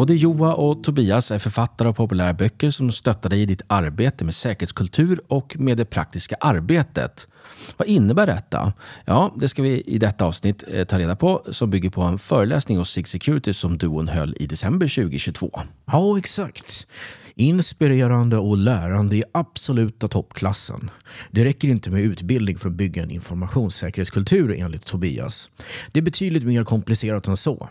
Både Joa och Tobias är författare av populära böcker som stöttar dig i ditt arbete med säkerhetskultur och med det praktiska arbetet. Vad innebär detta? Ja, det ska vi i detta avsnitt eh, ta reda på som bygger på en föreläsning hos Sig Security som duon höll i december 2022. Ja, exakt. Inspirerande och lärande i absoluta toppklassen. Det räcker inte med utbildning för att bygga en informationssäkerhetskultur enligt Tobias. Det är betydligt mer komplicerat än så.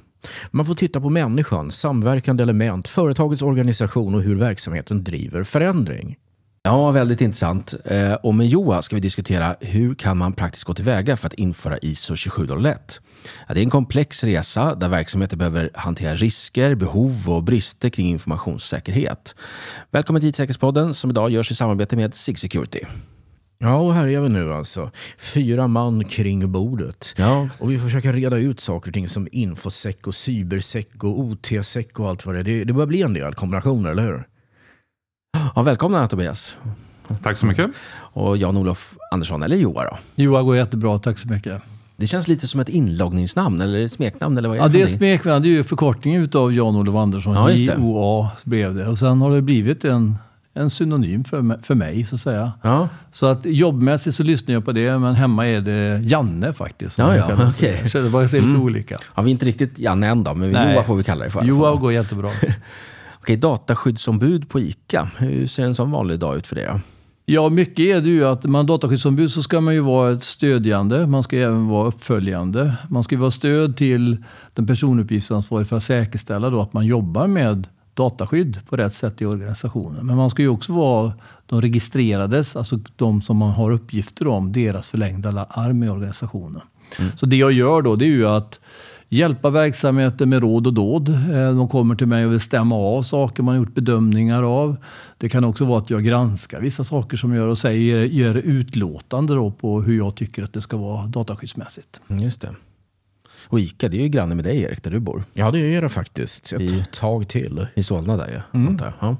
Man får titta på människan, samverkande element, företagets organisation och hur verksamheten driver förändring. Ja, väldigt intressant. Eh, och med Joa ska vi diskutera hur kan man praktiskt gå tillväga för att införa ISO 27001. Det är en komplex resa där verksamheter behöver hantera risker, behov och brister kring informationssäkerhet. Välkommen till IT-säkerhetspodden som idag görs i samarbete med SIG Security. Ja, och här är vi nu alltså. Fyra man kring bordet. Ja. Och vi försöker reda ut saker och ting som infosec och cybersec och OT-sec och allt vad det är. Det, det börjar bli en del kombinationer, eller hur? Ja, välkomna Tobias. Tack så mycket. Och Jan-Olof Andersson, eller Joa då. Joa går jättebra, tack så mycket. Det känns lite som ett inloggningsnamn eller ett smeknamn eller vad är Ja, det är smeknamn. Det är ju förkortningen utav Jan-Olof Andersson. Ja. J-O-A blev det. Och sen har det blivit en, en synonym för mig, för mig, så att säga. Ja, Så att jobbmässigt så lyssnar jag på det, men hemma är det Janne faktiskt. Ja, ja, kallar det. Så det bara ser lite Mm. olika. ja vi är inte riktigt Janne än då, men Nej. Joa får vi kalla det för. Joa går jättebra. Okej, dataskyddsombud på ICA. Hur ser en sån vanlig dag ut för dig då? Ja, mycket är det ju att man dataskyddsombud så ska man ju vara ett stödjande. Man ska även vara uppföljande. Man ska vara stöd till den personuppgiftsansvarige för att säkerställa då att man jobbar med dataskydd på rätt sätt i organisationen. Men man ska ju också vara de registrerades, alltså de som man har uppgifter om, deras förlängda arm i organisationen. Så det jag gör då, det är ju att hjälpa verksamheter med råd och dåd. Eh, De kommer till mig och vill stämma av saker man har gjort bedömningar av. Det kan också vara att jag granskar vissa saker som jag gör och säger, ger utlåtande då på hur jag tycker att det ska vara dataskyddsmässigt. Mm, Just det. Och ICA, det är ju granne med dig Erik, där du bor. Ja, det är det faktiskt. Ett I- tag till. I Solna där ju, Mm. Ja.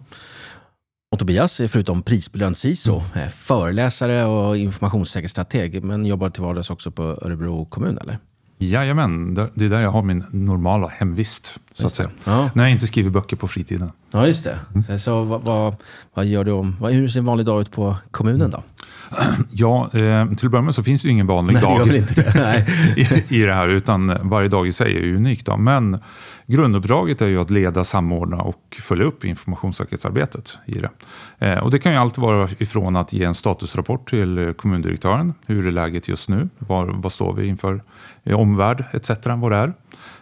Och Tobias är förutom prisbelönt CISO eh, föreläsare och informationssäkerhetsstrateg, men jobbar till vardags också på Örebro kommun, eller? Jajamän, det är där jag har min normala hemvist. Så att säga. Ja, När jag inte skriver böcker på fritiden. ja just det. Så vad, vad, vad gör du om, hur ser en vanlig dag ut på kommunen då? Ja, eh, till att börja med så finns det ju ingen vanlig Nej, dag det. I, i det här, utan varje dag i sig är unik. Då. Men grunduppdraget är ju att leda, samordna och följa upp informationssäkerhetsarbetet i det. Eh, och det kan ju alltid vara ifrån att ge en statusrapport till kommundirektören. Hur är läget just nu? Var, vad står vi inför omvärld etc. Vad det är.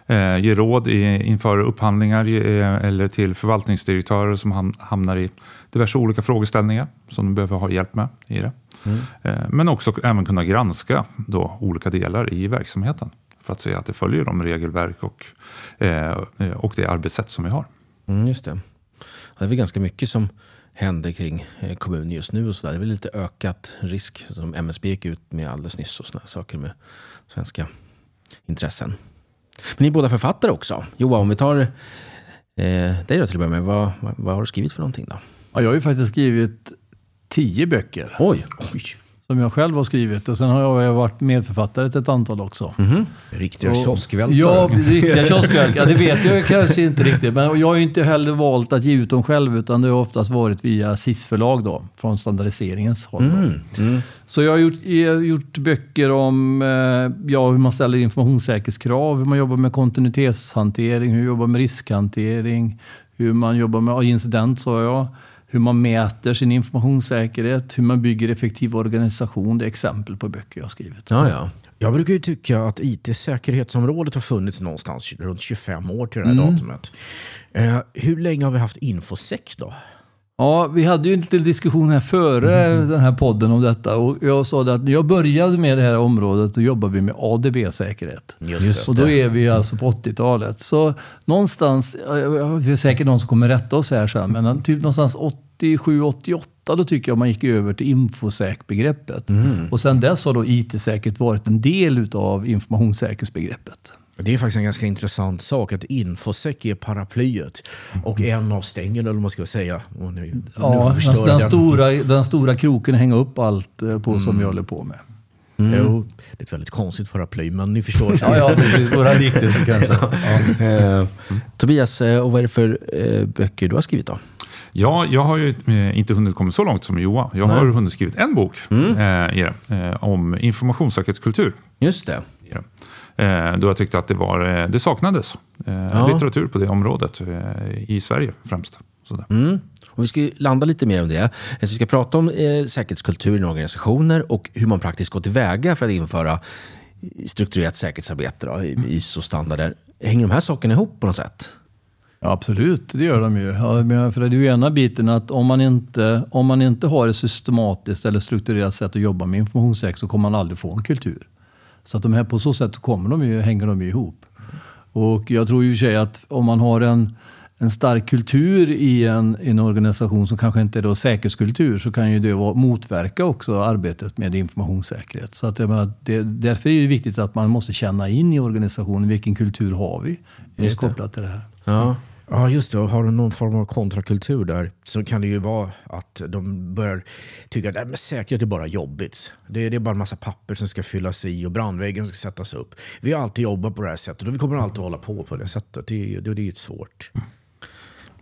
Eh, ge råd i, inför upphandlingar eh, eller till förvaltningsdirektörer som ham, hamnar i diverse olika frågeställningar som de behöver ha hjälp med i det. Eh, Men också även kunna granska då olika delar i verksamheten för att se att det följer de regelverk och, eh, eh, och det arbetssätt som vi har. Mm, just det. Det är väl ganska mycket som händer kring eh, kommunen just nu. och så där. Det är väl lite ökat risk som MSB gick ut med alldeles nyss och här saker med svenska intressen. Men ni är båda författare också. Joa, om vi tar eh, dig då till att börja med. Vad, vad, vad har du skrivit för någonting då? Ja, jag har ju faktiskt skrivit tio böcker Oj! Som jag själv har skrivit och sen har jag varit medförfattare till ett antal också. Mhm. Riktiga kioskvältare. Ja, riktiga kioskverk. Ja, det vet jag kanske inte riktigt. Men jag har ju inte heller valt att ge ut dem själv, utan det har oftast varit via SIS-förlag då, från standardiseringens håll. Mm. Mm. Så jag har gjort, jag har gjort böcker om eh, ja, hur man ställer informationssäkerhetskrav, hur man jobbar med kontinuitetshantering, hur man jobbar med riskhantering, hur man jobbar med incident, sa jag. Hur man mäter sin informationssäkerhet, hur man bygger effektiv organisation. Det är exempel på böcker jag har skrivit. Ja, ja. Jag brukar ju tycka att IT-säkerhetsområdet har funnits någonstans runt 25 år till det här Mm. datumet. Eh, hur länge har vi haft infosec då? Ja, vi hade ju en liten diskussion här före den här podden om detta och jag sa det att jag började med det här området då jobbade vi med ADB-säkerhet. Och då är vi alltså på 80-talet. Så någonstans, det är säkert någon som kommer rätta oss här sen, men typ någonstans 87-88 då tycker jag man gick över till infosäk-begreppet. Och sen dess har då IT-säkerhet varit en del utav informationssäkerhetsbegreppet. Det är faktiskt en ganska intressant sak att infosec är paraplyet och en av stängerna, eller vad man ska säga. Och nu, nu Ja, förstör den, den, stora, den stora kroken hänga upp allt eh, på som vi håller på med. Mm. Jo, det är ett väldigt konstigt paraply, men ni förstår. ja, ja, precis. Våra liknelse kanske. Ja. Eh, Tobias, eh, och vad är det för böcker du har skrivit då? Ja, jag har ju inte hunnit komma så långt som Johan. Jag har hunnit skrivit en bok Mm. eh, om informationssäkerhetskultur. Just det. Eh, då jag tyckte att det, var, eh, det saknades eh, Ja. litteratur på det området i Sverige Sådär. Mm. Och vi ska landa lite mer om det. Så vi ska prata om eh, säkerhetskultur i organisationer och hur man praktiskt går tillväga för att införa strukturerat säkerhetsarbete, då, i- ISO-standarder. Hänger de här sakerna ihop på något sätt? Ja, absolut, det gör de ju. Ja, för det är ju ena biten att om man, inte, om man inte har ett systematiskt eller strukturerat sätt att jobba med informationssäkerhet så kommer man aldrig få en kultur. Så att de här, på så sätt kommer de ju, hänger de ju ihop. Och jag tror ju sig att om man har en, en stark kultur i en, en organisation som kanske inte är då säkerhetskultur så kan ju det vara, motverka också arbetet med informationssäkerhet. Så att jag menar, det, därför är det viktigt att man måste känna in i organisationen vilken kultur har vi eh, Just det. kopplat till det här. Ja. Ja, just det. Har du någon form av kontrakultur där så kan det ju vara att de börjar tycka att men säkerhet är bara jobbigt. Det är, det är bara en massa papper som ska fyllas i och brandväggen ska sättas upp. Vi har alltid jobbat på det här sättet och vi kommer alltid hålla på på det sättet. Det är ju det är ju svårt.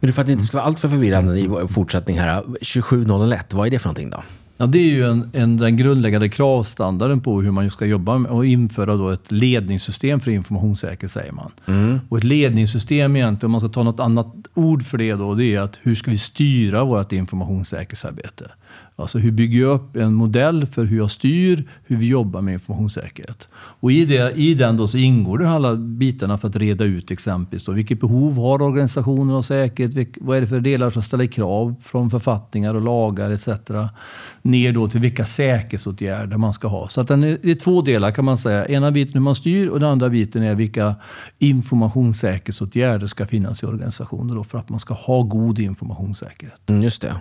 Men för att det inte ska vara alltför förvirrande i vår fortsättning här. 27001, vad är det för någonting då? Ja, det är ju en, en, den grundläggande kravstandarden på hur man ska jobba med och införa då ett ledningssystem för informationssäkerhet, säger man. Och ett ledningssystem egentligen, om man ska ta något annat ord för det då, det är att hur ska vi styra vårt informationssäkerhetsarbete? Alltså hur bygger jag upp en modell för hur jag styr, hur vi jobbar med informationssäkerhet? Och i, det, i den då så ingår det alla bitarna för att reda ut exempelvis då, vilket behov har organisationen av säkerhet? Vilk, vad är det för delar som ställer krav från författningar och lagar etc. Ner då till vilka säkerhetsåtgärder man ska ha. Så att den är, det är två delar kan man säga. Ena biten hur man styr och den andra biten är vilka informationssäkerhetsåtgärder ska finnas i organisationen då för att man ska ha god informationssäkerhet. Mm, just det.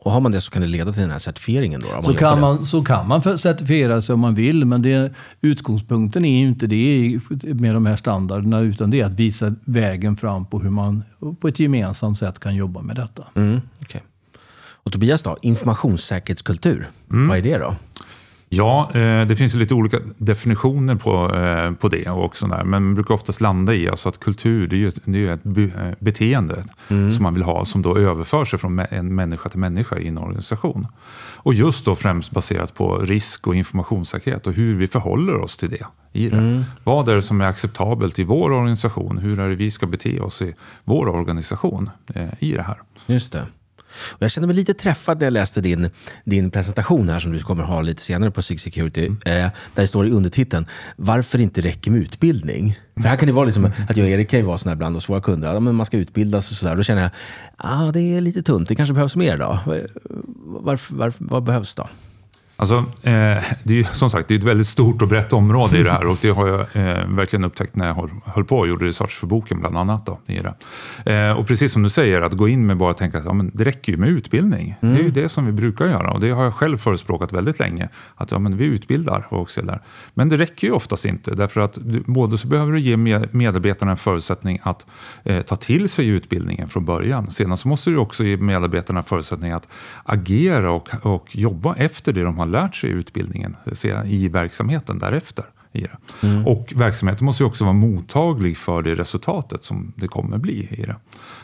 Och, har man det så kan det leda till den här certifieringen då? om Så kan, det. man, så kan man certifiera sig om man vill, men det, utgångspunkten är ju inte det med de här standarderna, utan det är att visa vägen fram på hur man på ett gemensamt sätt kan jobba med detta. Mm, okej. Och Tobias då, informationssäkerhetskultur, Mm. vad är det då? Ja, eh, det finns lite olika definitioner på, eh, på det och sådär, men man brukar oftast landa i alltså att kultur det är ju ett, det är ju ett eh, beteende som man vill ha som då överför sig från en människa till människa i en organisation. Och just då främst baserat på risk och informationssäkerhet och hur vi förhåller oss till det. I det. Vad är det som är acceptabelt i vår organisation? Hur är det vi ska bete oss i vår organisation i det här? Just det. Och jag kände mig lite träffad när jag läste din, din presentation här som du kommer ha lite senare på Sig Security. Eh, där det står i undertiteln, varför inte räcker med utbildning? För här kan det vara liksom att jag och Erik kan ju vara sådana ibland hos våra kunder. Ja, men man ska utbildas och sådär. Då känner jag, ah, det är lite tunt, det kanske behövs mer då. Varför, varför, vad behövs då? Alltså, eh, det är ju som sagt det är ett väldigt stort och brett område i det här och det har jag eh, verkligen upptäckt när jag höll, höll på och gjorde research för boken bland annat. Då, i det. Eh, och precis som du säger, att gå in med bara att tänka att ja, men det räcker ju med utbildning. Det är ju det som vi brukar göra och det har jag själv förespråkat väldigt länge. Att ja, men vi utbildar och så där. Men det räcker ju oftast inte därför att du, både så behöver du ge med, medarbetarna en förutsättning att eh, ta till sig utbildningen från början. Sedan så måste du också ge medarbetarna en förutsättning att agera och, och jobba efter det de har lärt sig i utbildningen i verksamheten därefter. I det. Och verksamheten måste ju också vara mottaglig för det resultatet som det kommer bli i det.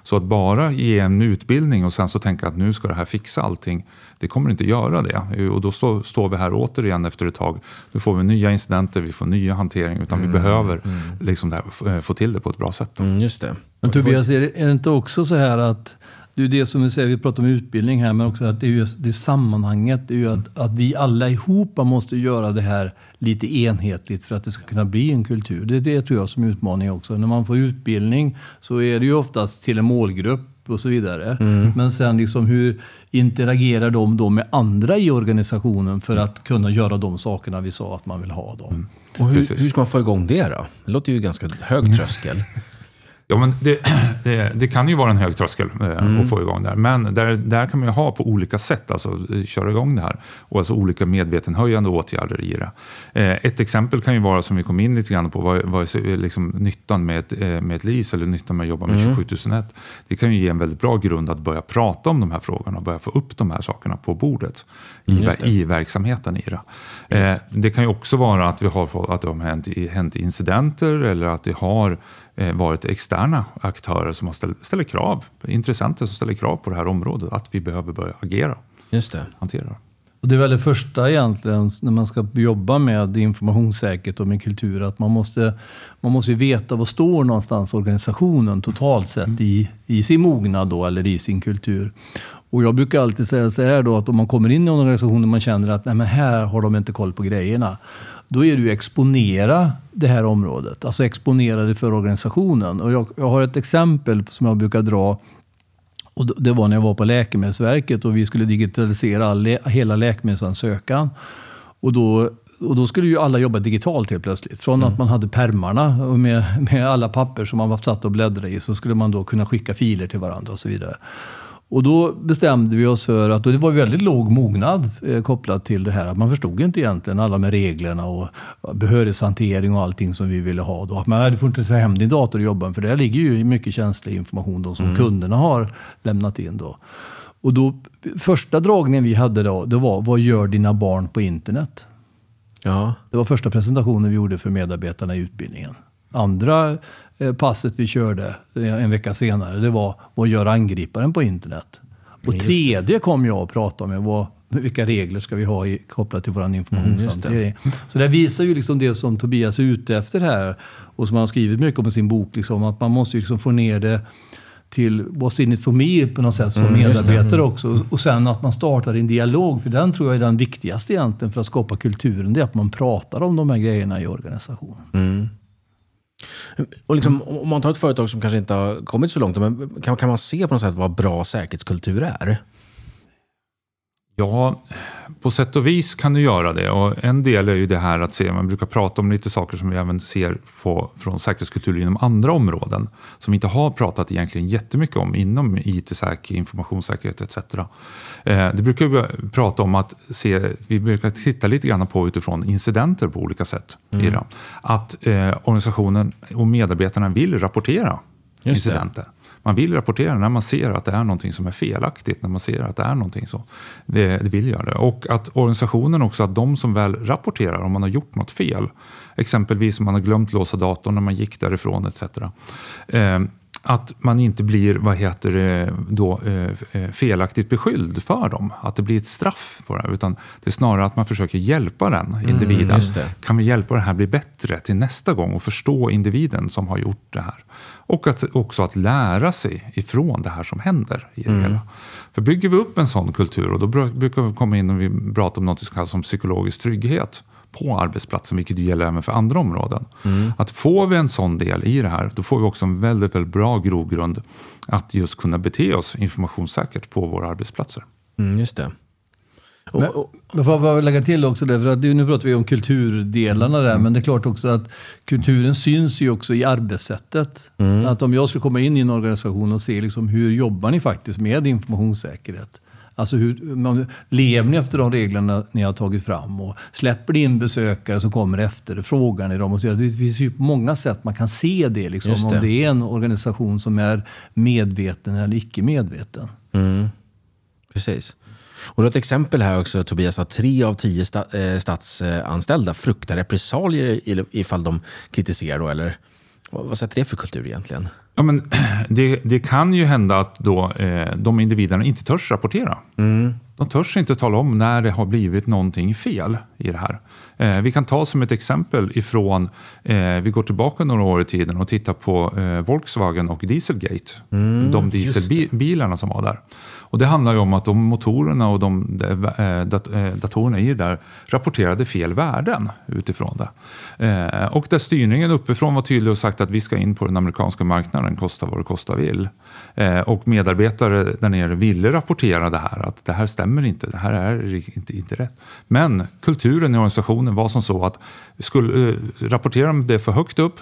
Så att bara ge en utbildning och sen så tänka att nu ska det här fixa allting, det kommer inte göra det. Och då stå, står vi här återigen efter ett tag. Nu får vi nya incidenter, vi får nya hanteringar, utan vi behöver liksom det här, få till det på ett bra sätt. Mm, just det. Men Tobias, är det, är det inte också så här att det är det som vi säger, vi pratar om utbildning här, men också att det är ju det är sammanhanget. Det är ju att, att vi alla ihop måste göra det här lite enhetligt för att det ska kunna bli en kultur. Det är det tror jag som är utmaningen också. När man får utbildning så är det ju oftast till en målgrupp och så vidare. Men sen liksom hur interagerar de då med andra i organisationen för att kunna göra de sakerna vi sa att man vill ha. Då. Och hur, hur ska man få igång det då? Det låter ju ganska hög tröskel. Ja, men det, det, det, kan ju vara en hög tröskel eh, mm. att få igång det här. Men där, där kan man ju ha på olika sätt, alltså eh, köra igång det här. Och alltså olika medvetenhöjande åtgärder i det. Eh, ett exempel kan ju vara, som vi kom in lite grann på, vad, vad är liksom nyttan med ett, med ett LIS eller nyttan med att jobba med mm. 27001. Det kan ju ge en väldigt bra grund att börja prata om de här frågorna och börja få upp de här sakerna på bordet i, mm, i verksamheten i det. Det. det kan ju också vara att, vi har, att det har hänt, hänt incidenter eller att det har varit externa aktörer som har ställ, ställer krav, intressenter som ställer krav på det här området, att vi behöver börja agera. Just det. Hantera. Och det är väl det första egentligen när man ska jobba med informationssäkerhet och med kultur, att man måste, man måste veta var står någonstans organisationen totalt sett mm. i, i sin mognad då, eller i sin kultur. Och jag brukar alltid säga så här då, att om man kommer in i en organisation och man känner att nej, men här har de inte koll på grejerna då är det ju exponera det här området. Alltså exponera det för organisationen. Och jag, jag har ett exempel som jag brukar dra. Och det var när jag var på Läkemedelsverket och vi skulle digitalisera all, hela läkemedelsansökan. Och då, och då skulle ju alla jobba digitalt helt plötsligt. Från mm. att man hade permarna med, med alla papper som man var satt och bläddrade i så skulle man då kunna skicka filer till varandra och så vidare. Och då bestämde vi oss för att, och det var väldigt låg mognad eh, kopplat till det här, att man förstod inte egentligen alla med reglerna och behörighetshantering och allting som vi ville ha. Då. Att man hade får inte ta hem din dator och jobba för där ligger ju mycket känslig information då, som mm. kunderna har lämnat in. Då. Och då, första dragningen vi hade då, det var, vad gör dina barn på internet? Ja. Det var första presentationen vi gjorde för medarbetarna i utbildningen. Andra passet vi körde eh, en vecka senare, det var vad gör angriparen på internet? Och tredje kom jag att prata om var vilka regler ska vi ha i, kopplat till vår informationshantering. Mm. Så det visar ju liksom det som Tobias är ute efter här och som han har skrivit mycket om i sin bok, liksom, att man måste liksom få ner det till what's in it for me på något sätt som mm, medarbetare mm. också. Och sen att man startar en dialog, för den tror jag är den viktigaste egentligen för att skapa kulturen. Det är att man pratar om de här grejerna i organisationen. Och liksom, om man tar ett företag som kanske inte har kommit så långt, men kan, kan man se på något sätt vad bra säkerhetskultur är? Ja, på sätt och vis kan du göra det. Och en del är ju det här att se, man brukar prata om lite saker som vi även ser på, från säkerhetskultur inom andra områden. Som vi inte har pratat egentligen jättemycket om inom IT-säkerhet, informationssäkerhet etc. Eh, det brukar vi prata om att se, vi brukar titta lite grann på utifrån incidenter på olika sätt. Mm. Att eh, organisationen och medarbetarna vill rapportera incidenter. Man vill rapportera när man ser att det är någonting som är felaktigt, när man ser att det är någonting så. Det, det vill göra det. Och att organisationen också, att de som väl rapporterar om man har gjort något fel, exempelvis om man har glömt låsa datorn när man gick därifrån etc. Eh, att man inte blir vad heter det, då, eh, eh, felaktigt beskylld för dem. Att det blir ett straff för det. Utan det är snarare att man försöker hjälpa den mm, individen. Mm, kan vi hjälpa den här bli bättre till nästa gång och förstå individen som har gjort det här. Och att, också att lära sig ifrån det här som händer. i det mm. hela. För bygger vi upp en sån kultur, och då brukar vi komma in och vi prata om något som kallas som psykologisk trygghet på arbetsplatsen, vilket gäller även för andra områden. Mm. Att får vi en sån del i det här, då får vi också en väldigt, väldigt bra grogrund att just kunna bete oss informationssäkert på våra arbetsplatser. Mm, just det. Men, men får jag lägga till också det, för att nu pratar vi om kulturdelarna där, mm. men det är klart också att kulturen syns ju också i arbetssättet. Mm. Att om jag skulle komma in i en organisation och se liksom hur jobbar ni faktiskt med informationssäkerhet? Alltså hur, man, lever ni efter de reglerna ni har tagit fram? Och släpper ni in besökare som kommer efter? Frågar ni dem? Och så, det finns ju på många sätt man kan se det. Liksom, det. Om det är en organisation som är medveten eller icke medveten. Mm. Precis. Och har ett exempel här också Tobias, att tre av tio eh, statsanställda fruktar repressalier ifall de kritiserar. Då, eller vad sätter det för kultur egentligen? Ja, men det, det kan ju hända att då, eh, de individerna inte törs rapportera. Mm. De törs inte tala om när det har blivit någonting fel i det här. Eh, vi kan ta som ett exempel ifrån, eh, vi går tillbaka några år i tiden och tittar på eh, Volkswagen och Dieselgate. Mm, de dieselbilarna som var där. Och det handlar ju om att de motorerna och de, eh, eh, eh, datorerna i det där rapporterade fel värden utifrån det. Och där styrningen uppifrån var tydlig och sagt att vi ska in på den amerikanska marknaden, kosta vad det kosta vill. Och medarbetare där nere ville rapportera det här, att det här stämmer inte, det här är inte, inte rätt. Men kulturen i organisationen var som så att skulle, rapportera de det för högt upp,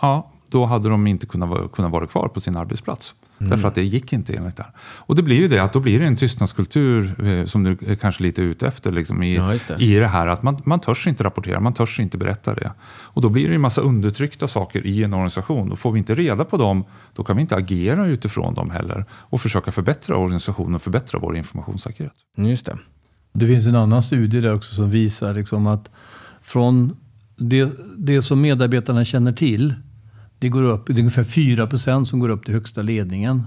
ja, då hade de inte kunnat, vara- kunnat vara kvar på sin arbetsplats. Därför att det gick inte enligt det här. Och det blir ju det att då blir det en tystnadskultur eh, som du är kanske lite ute efter liksom, i, Ja, det. i det här att man, man törs inte rapportera, man törs inte berätta det. Och då blir det en massa undertryckta saker i en organisation. Och får vi inte reda på dem, då kan vi inte agera utifrån dem heller och försöka förbättra organisationen och förbättra vår informationssäkerhet. Just det. Det finns en annan studie där också som visar liksom att från det, det som medarbetarna känner till, det går upp, det är ungefär 4 procent som går upp till högsta ledningen.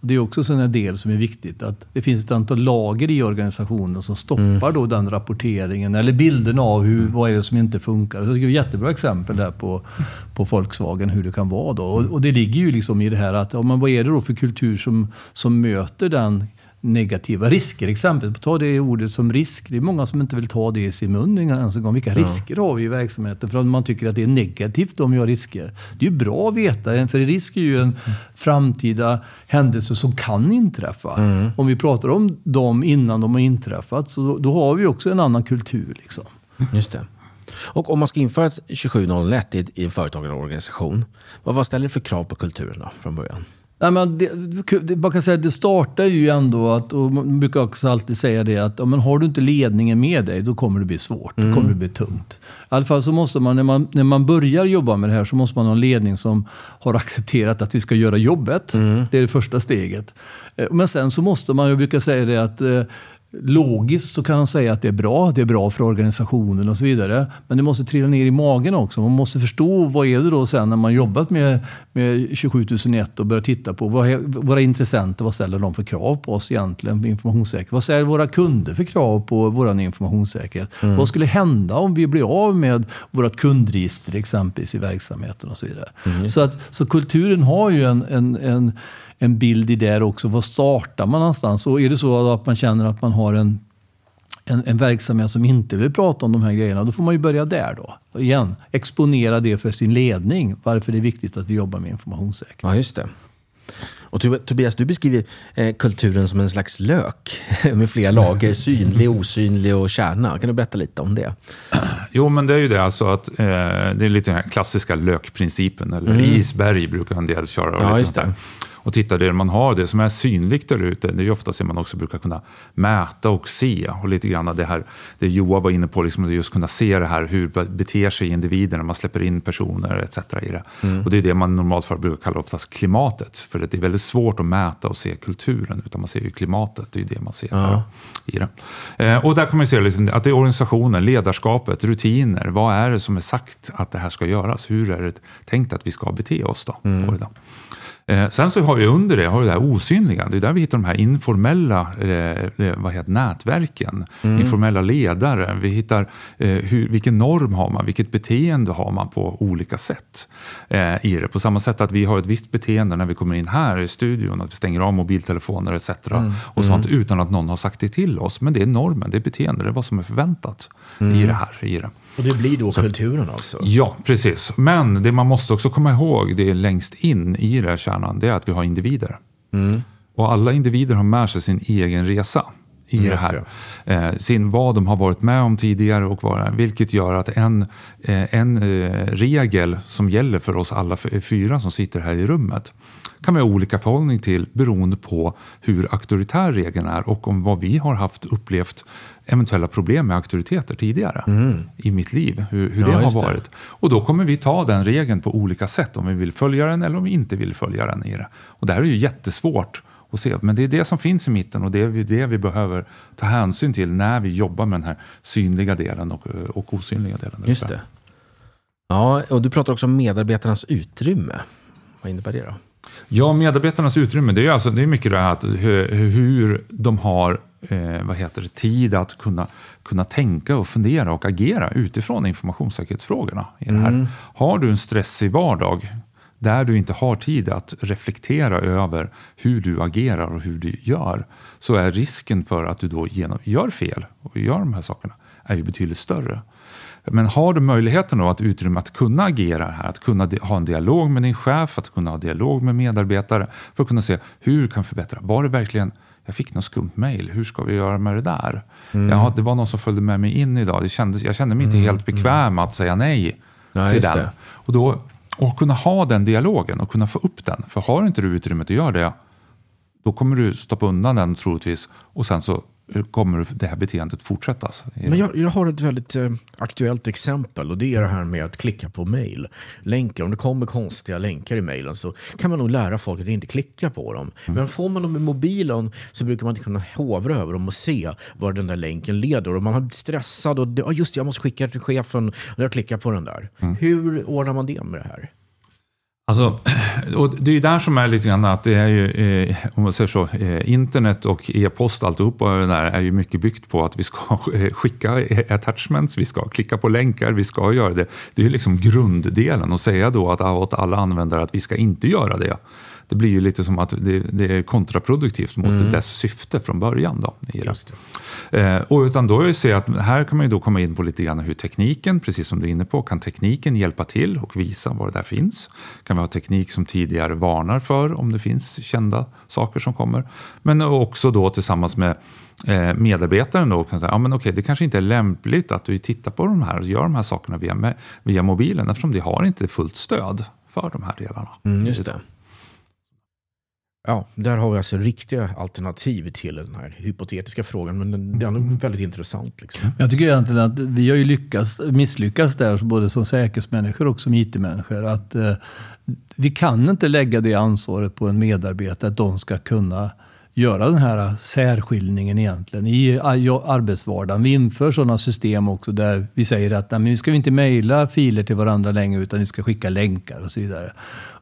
Och det är också en del som är viktigt, att det finns ett antal lager i organisationen som stoppar då den rapporteringen, eller bilden av hur, vad är det som inte funkar. Så det är ett jättebra exempel där på, på Volkswagen, hur det kan vara. Då. Och, och det ligger ju liksom i det här att, ja, men vad är det då för kultur som, som möter den negativa risker. Exempelvis, ta det ordet som risk. Det är många som inte vill ta det i sin mun ens en gång. Vilka risker har vi i verksamheten? För man tycker att det är negativt om vi har risker. Det är ju bra att veta, för risk är ju en framtida händelse som kan inträffa. Om vi pratar om dem innan de har inträffat, så då, då har vi också en annan kultur. Liksom. Just det. Och om man ska införa ett 2701 i, i en företagarorganisation, vad, vad ställer det för krav på kulturen då, från början? Nej, men det, det, man kan säga att det startar ju ändå att, och man brukar också alltid säga det att ja, men har du inte ledningen med dig, då kommer det bli svårt. Då kommer det bli tungt. I alla fall så måste man när, man, när man börjar jobba med det här, så måste man ha en ledning som har accepterat att vi ska göra jobbet. Det är det första steget. Eh, Men sen så måste man, jag brukar säga det att eh, Logiskt så kan de säga att det är bra, det är bra för organisationen och så vidare. Men det måste trilla ner i magen också. Man måste förstå vad är det då sen när man jobbat med, med 27001 och börjar titta på vad är, våra intressenter, vad ställer de för krav på oss egentligen på informationssäkerhet? Vad ställer våra kunder för krav på vår informationssäkerhet? Vad skulle hända om vi blir av med vårt kundregister exempelvis i verksamheten och så vidare. Så, att, så kulturen har ju en, en, en en bild i det också. Var startar man någonstans? Och är det så att man känner att man har en, en, en verksamhet som inte vill prata om de här grejerna, då får man ju börja där då. Igen, exponera det för sin ledning. Varför det är viktigt att vi jobbar med informationssäkerhet. Ja, just det. Och Tob- Tobias, du beskriver eh, kulturen som en slags lök med flera lager. Synlig, osynlig och kärna. Kan du berätta lite om det? Jo, men det är ju det alltså att eh, det är lite den här klassiska lökprincipen, eller isberg brukar en del köra. Och, Ja, lite just sånt där. det. Och titta det man har, det som är synligt där ute, det är ju oftast det man också brukar kunna mäta och se. Och lite grann det här, det Joa var inne på, liksom, att just kunna se det här, hur beter sig individer när man släpper in personer etc. i det. Och det är det man normalt fall brukar kalla oftast klimatet. För det är väldigt svårt att mäta och se kulturen, utan man ser ju klimatet, det är det man ser här i det. Eh, och där kan man se liksom, att det är organisationen, ledarskapet, rutiner. Vad är det som är sagt att det här ska göras? Hur är det tänkt att vi ska bete oss då? På det då? Eh, sen så har vi under det, har det här osynliga. Det är där vi hittar de här informella eh, vad heter, nätverken. Informella ledare. Vi hittar eh, hur, vilken norm har man, vilket beteende har man på olika sätt. Eh, i det. På samma sätt att vi har ett visst beteende när vi kommer in här i studion. Att vi stänger av mobiltelefoner etc. Och sånt utan att någon har sagt det till oss. Men det är normen, det är beteende, det är vad som är förväntat i det här. I det. Och det blir då kulturen alltså? Ja, precis. Men det man måste också komma ihåg, det är längst in i den här kärnan, det är att vi har individer. Och alla individer har med sig sin egen resa i det Just här. Eh, sin, vad de har varit med om tidigare och vad, vilket gör att en, eh, en eh, regel som gäller för oss alla fyra som sitter här i rummet kan vi ha olika förhållning till beroende på hur auktoritär regeln är och om vad vi har haft upplevt eventuella problem med auktoriteter tidigare i mitt liv. Hur, hur Ja, det har just det. varit. Och då kommer vi ta den regeln på olika sätt. Om vi vill följa den eller om vi inte vill följa den i det. Och det här är ju jättesvårt att se. Men det är det som finns i mitten och det är det vi behöver ta hänsyn till när vi jobbar med den här synliga delen och, och osynliga delen. Just det. Ja, och du pratar också om medarbetarnas utrymme. Vad innebär det då? Ja, medarbetarnas utrymme, det är, ju alltså, det är mycket det här att hur, hur de har eh, vad heter det, tid att kunna, kunna tänka och fundera och agera utifrån informationssäkerhetsfrågorna. I det här. Har du en stressig vardag där du inte har tid att reflektera över hur du agerar och hur du gör, så är risken för att du då genom, gör fel och gör de här sakerna är ju betydligt större. Men har du möjligheten då att utrymme att kunna agera här, att kunna ha en dialog med din chef, att kunna ha dialog med medarbetare för att kunna se hur kan förbättra. Var det verkligen, jag fick något skumt mejl, hur ska vi göra med det där? Ja, det var någon som följde med mig in idag, det kändes, jag kände mig inte helt bekväm att säga nej Ja, till den. det. Och då och kunna ha den dialogen och kunna få upp den. För har inte du utrymmet att göra det, då kommer du stoppa undan den troligtvis och sen så kommer det här beteendet fortsättas. Men jag, jag har ett väldigt eh, aktuellt exempel och det är det här med att klicka på mail. Länkar, om det kommer konstiga länkar i mailen så kan man nog lära folk att inte klicka på dem. Mm. Men får man dem i mobilen så brukar man inte kunna hovra över dem och se var den där länken leder. Och man har stressad och ja, just det, jag måste skicka till chefen och jag klickar på den där. Mm. Hur ordnar man det med det här? Alltså, och det är ju där som är lite grann att det är ju, eh, om man säger så, eh, internet och e-post alltihopa det där är ju mycket byggt på att vi ska skicka attachments, vi ska klicka på länkar, vi ska göra det. Det är ju liksom grunddelen och säga då att åt alla användare att vi ska inte göra det det blir ju lite som att det, det är kontraproduktivt mot mm. dess syfte från början. Då, i det. Eh, och utan då är att här kan man ju då komma in på lite grann hur tekniken, precis som du är inne på, kan tekniken hjälpa till och visa var det där finns? Kan vi ha teknik som tidigare varnar för om det finns kända saker som kommer? Men också då tillsammans med eh, medarbetaren då kan säga, ja men okej, det kanske inte är lämpligt att du tittar på de här och gör de här sakerna via, via mobilen eftersom det har inte fullt stöd för de här delarna. Mm, just det. Ja, där har vi alltså riktiga alternativ till den här hypotetiska frågan. Men den är väldigt intressant. Liksom. Jag tycker egentligen att vi har ju lyckats, misslyckats där, både som säkerhetsmänniskor och som IT-människor. Att eh, vi kan inte lägga det ansvaret på en medarbetare att de ska kunna göra den här särskiljningen egentligen i eh, arbetsvardagen. Vi inför sådana system också där vi säger att nej, vi ska inte mejla filer till varandra längre utan vi ska skicka länkar och så vidare.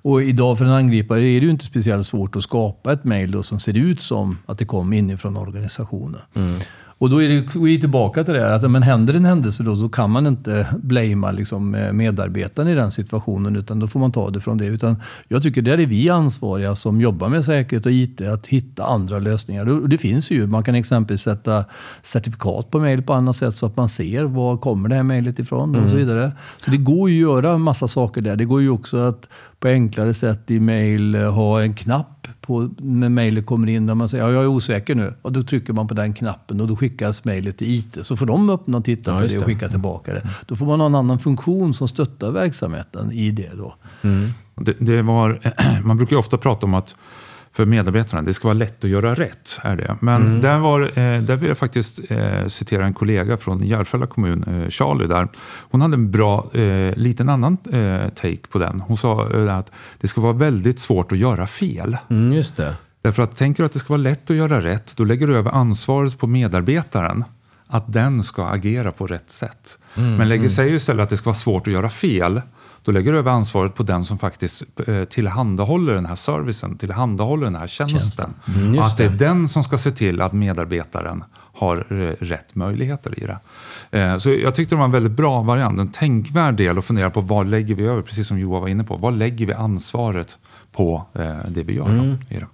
Och idag för en angripare är det ju inte speciellt svårt att skapa ett mejl som ser ut som att det kom inifrån organisationen. Mm. Och då är det, vi tillbaka till det här att men händer en händelse då så kan man inte blamea liksom eh, medarbetaren i den situationen utan då får man ta det från det. Utan jag tycker där är vi ansvariga som jobbar med säkerhet och IT att hitta andra lösningar. Och det finns ju. Man kan exempelvis sätta certifikat på mejl på annat sätt så att man ser var kommer det här mejlet ifrån mm. och så mm. vidare. Så det går ju att göra massa saker där. Det går ju också att på enklare sätt i mejl eh, ha en knapp på, när mejlet kommer in där man säger ja, jag är osäker nu. Och då trycker man på den knappen och då skickas mejlet till IT. Så får de öppna och titta ja, på det och skicka tillbaka det. Då får man ha en annan funktion som stöttar verksamheten i det. Då. Mm. Det, det var, man brukar ju ofta prata om att för medarbetarna. Det ska vara lätt att göra rätt. är det. Men mm. där, var, eh, där vill jag faktiskt eh, citera en kollega från Järfälla kommun, eh, Charlie. Där. Hon hade en bra, liten annan take på den. Hon sa att det ska vara väldigt svårt att göra fel. Mm, just det. Därför att tänker du att det ska vara lätt att göra rätt, då lägger du över ansvaret på medarbetaren att den ska agera på rätt sätt. Mm, Men lägger mm. sig istället att det ska vara svårt att göra fel, då lägger du över ansvaret på den som faktiskt eh, tillhandahåller den här servicen, tillhandahåller den här tjänsten. Mm, att det är den som ska se till att medarbetaren har eh, rätt möjligheter i det. Eh, så jag tyckte det var en väldigt bra variant, en tänkvärd del att fundera på vad lägger vi över, precis som Johan var inne på, vad lägger vi ansvaret på det vi gör? Mm. I det?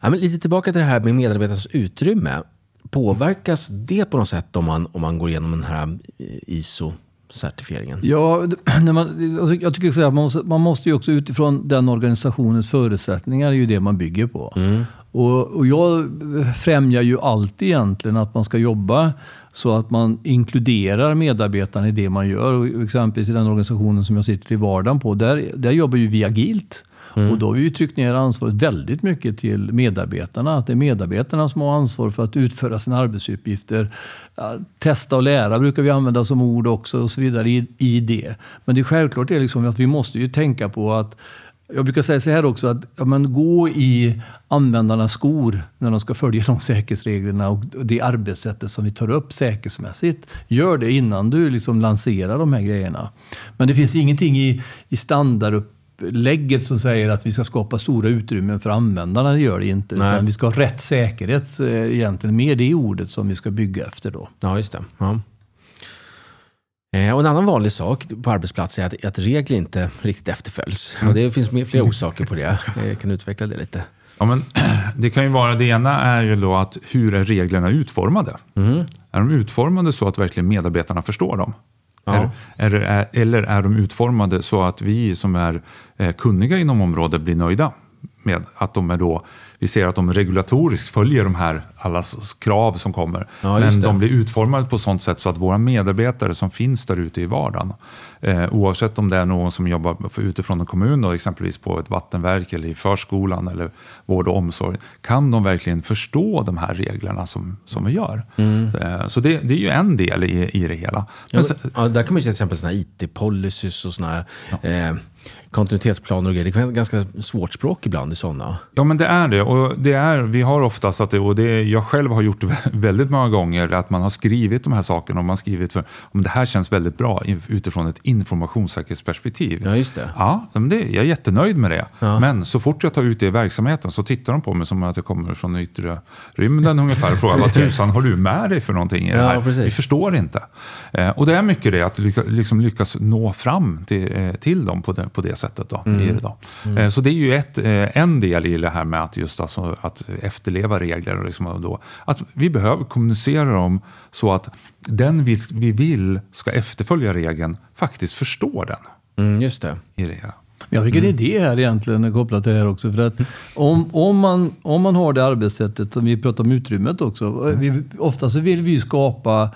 Ja, men lite tillbaka till det här med medarbetarnas utrymme. Påverkas det på något sätt om man, om man går igenom den här ISO certifieringen? Ja, när man, alltså jag tycker att man måste, man måste ju också utifrån den organisationens förutsättningar, är ju det man bygger på. Mm. Och, och jag främjar ju alltid egentligen att man ska jobba så att man inkluderar medarbetarna i det man gör. Och exempelvis i den organisationen som jag sitter i vardagen på, där, där jobbar ju vi agilt. Mm. Och då har vi ju tryckt ner ansvaret väldigt mycket till medarbetarna. Att det är medarbetarna som har ansvar för att utföra sina arbetsuppgifter. Testa och lära brukar vi använda som ord också och så vidare i, i det. Men det är självklart är liksom att vi måste ju tänka på att jag brukar säga så här också, att ja, men gå i användarnas skor när de ska följa de säkerhetsreglerna och det arbetssättet som vi tar upp säkerhetsmässigt. Gör det innan du liksom lanserar de här grejerna. Men det finns ingenting i, i standardupp lägget som säger att vi ska skapa stora utrymmen för användarna, det gör det inte. Nej. Utan vi ska ha rätt säkerhet eh, egentligen, med det ordet som vi ska bygga efter då. Ja, just det. Ja. Eh, och en annan vanlig sak på arbetsplatser är att, att regler inte riktigt efterföljs. Och det finns flera orsaker på det. Jag kan utveckla det lite. Ja, men, det kan ju vara, det ena är ju då att hur är reglerna utformade? Mm. Är de utformade så att verkligen medarbetarna förstår dem? Ja. Är, är, eller är de utformade så att vi som är eh, kunniga inom området blir nöjda med att de är då vi ser att de regulatoriskt följer de här alla krav som kommer. Ja, men de blir utformade på sånt sätt så att våra medarbetare som finns där ute i vardagen, eh, oavsett om det är någon som jobbar utifrån en kommun, då, exempelvis på ett vattenverk eller i förskolan eller vård och omsorg, kan de verkligen förstå de här reglerna som, som vi gör? Eh, så det, det är ju en del i, i det hela. Men Ja, sen, ja, där kan man ju se till exempel såna IT-policies och såna här, eh, kontinuitetsplaner och grejer. Det kan vara ganska svårt språk ibland i sådana. Ja, men det är det. Och det är, vi har oftast att det, och det, jag själv har gjort väldigt många gånger, att man har skrivit de här sakerna och man har skrivit för om det här känns väldigt bra utifrån ett informationssäkerhetsperspektiv. Ja, just det. Ja, men det, jag är jättenöjd med det. Ja. Men så fort jag tar ut det i verksamheten så tittar de på mig som att jag kommer från yttre rymden ungefär och frågar vad tusan har du med dig för någonting i det Ja, här? precis. Vi förstår inte. Eh, och det är mycket det, att lycka, liksom lyckas nå fram till, eh, till dem på det, på det sättet. Då, Mm. i det då. Eh, så det är ju ett, eh, en del i det här med att, just alltså, att efterleva regler. Och liksom, och då, att vi behöver kommunicera dem så att den vi, vi vill ska efterfölja regeln faktiskt förstår den. Mm, just det. I det här. Jag fick en idé här egentligen kopplat till det här också. För att om, om, man, om man har det arbetssättet som vi pratar om utrymmet också. Vi, ofta så vill vi ju skapa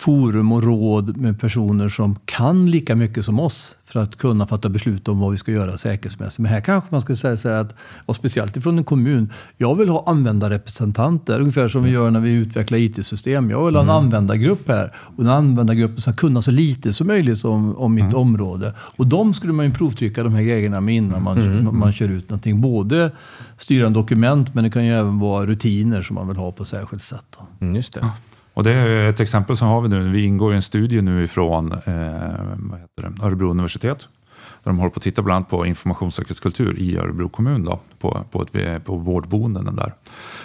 forum och råd med personer som kan lika mycket som oss för att kunna fatta beslut om vad vi ska göra säkerhetsmässigt. Men här kanske man ska säga så att, och speciellt ifrån en kommun, jag vill ha användarrepresentanter, ungefär som vi gör när vi utvecklar IT-system. Jag vill ha en användargrupp här och den användargruppen ska kunna så lite som möjligt om, om mitt område. Och de skulle man ju provtrycka de här grejerna med innan man, man kör ut någonting. Både styrande dokument, men det kan ju även vara rutiner som man vill ha på särskilt sätt. Då. Mm, just det. Och det är ett exempel som har vi nu. Vi ingår i en studie nu ifrån eh? Örebro universitet. Där de håller på att titta bland annat på informationssäkerhetskultur i Örebro kommun då, på, på, ett, på vårdboenden där.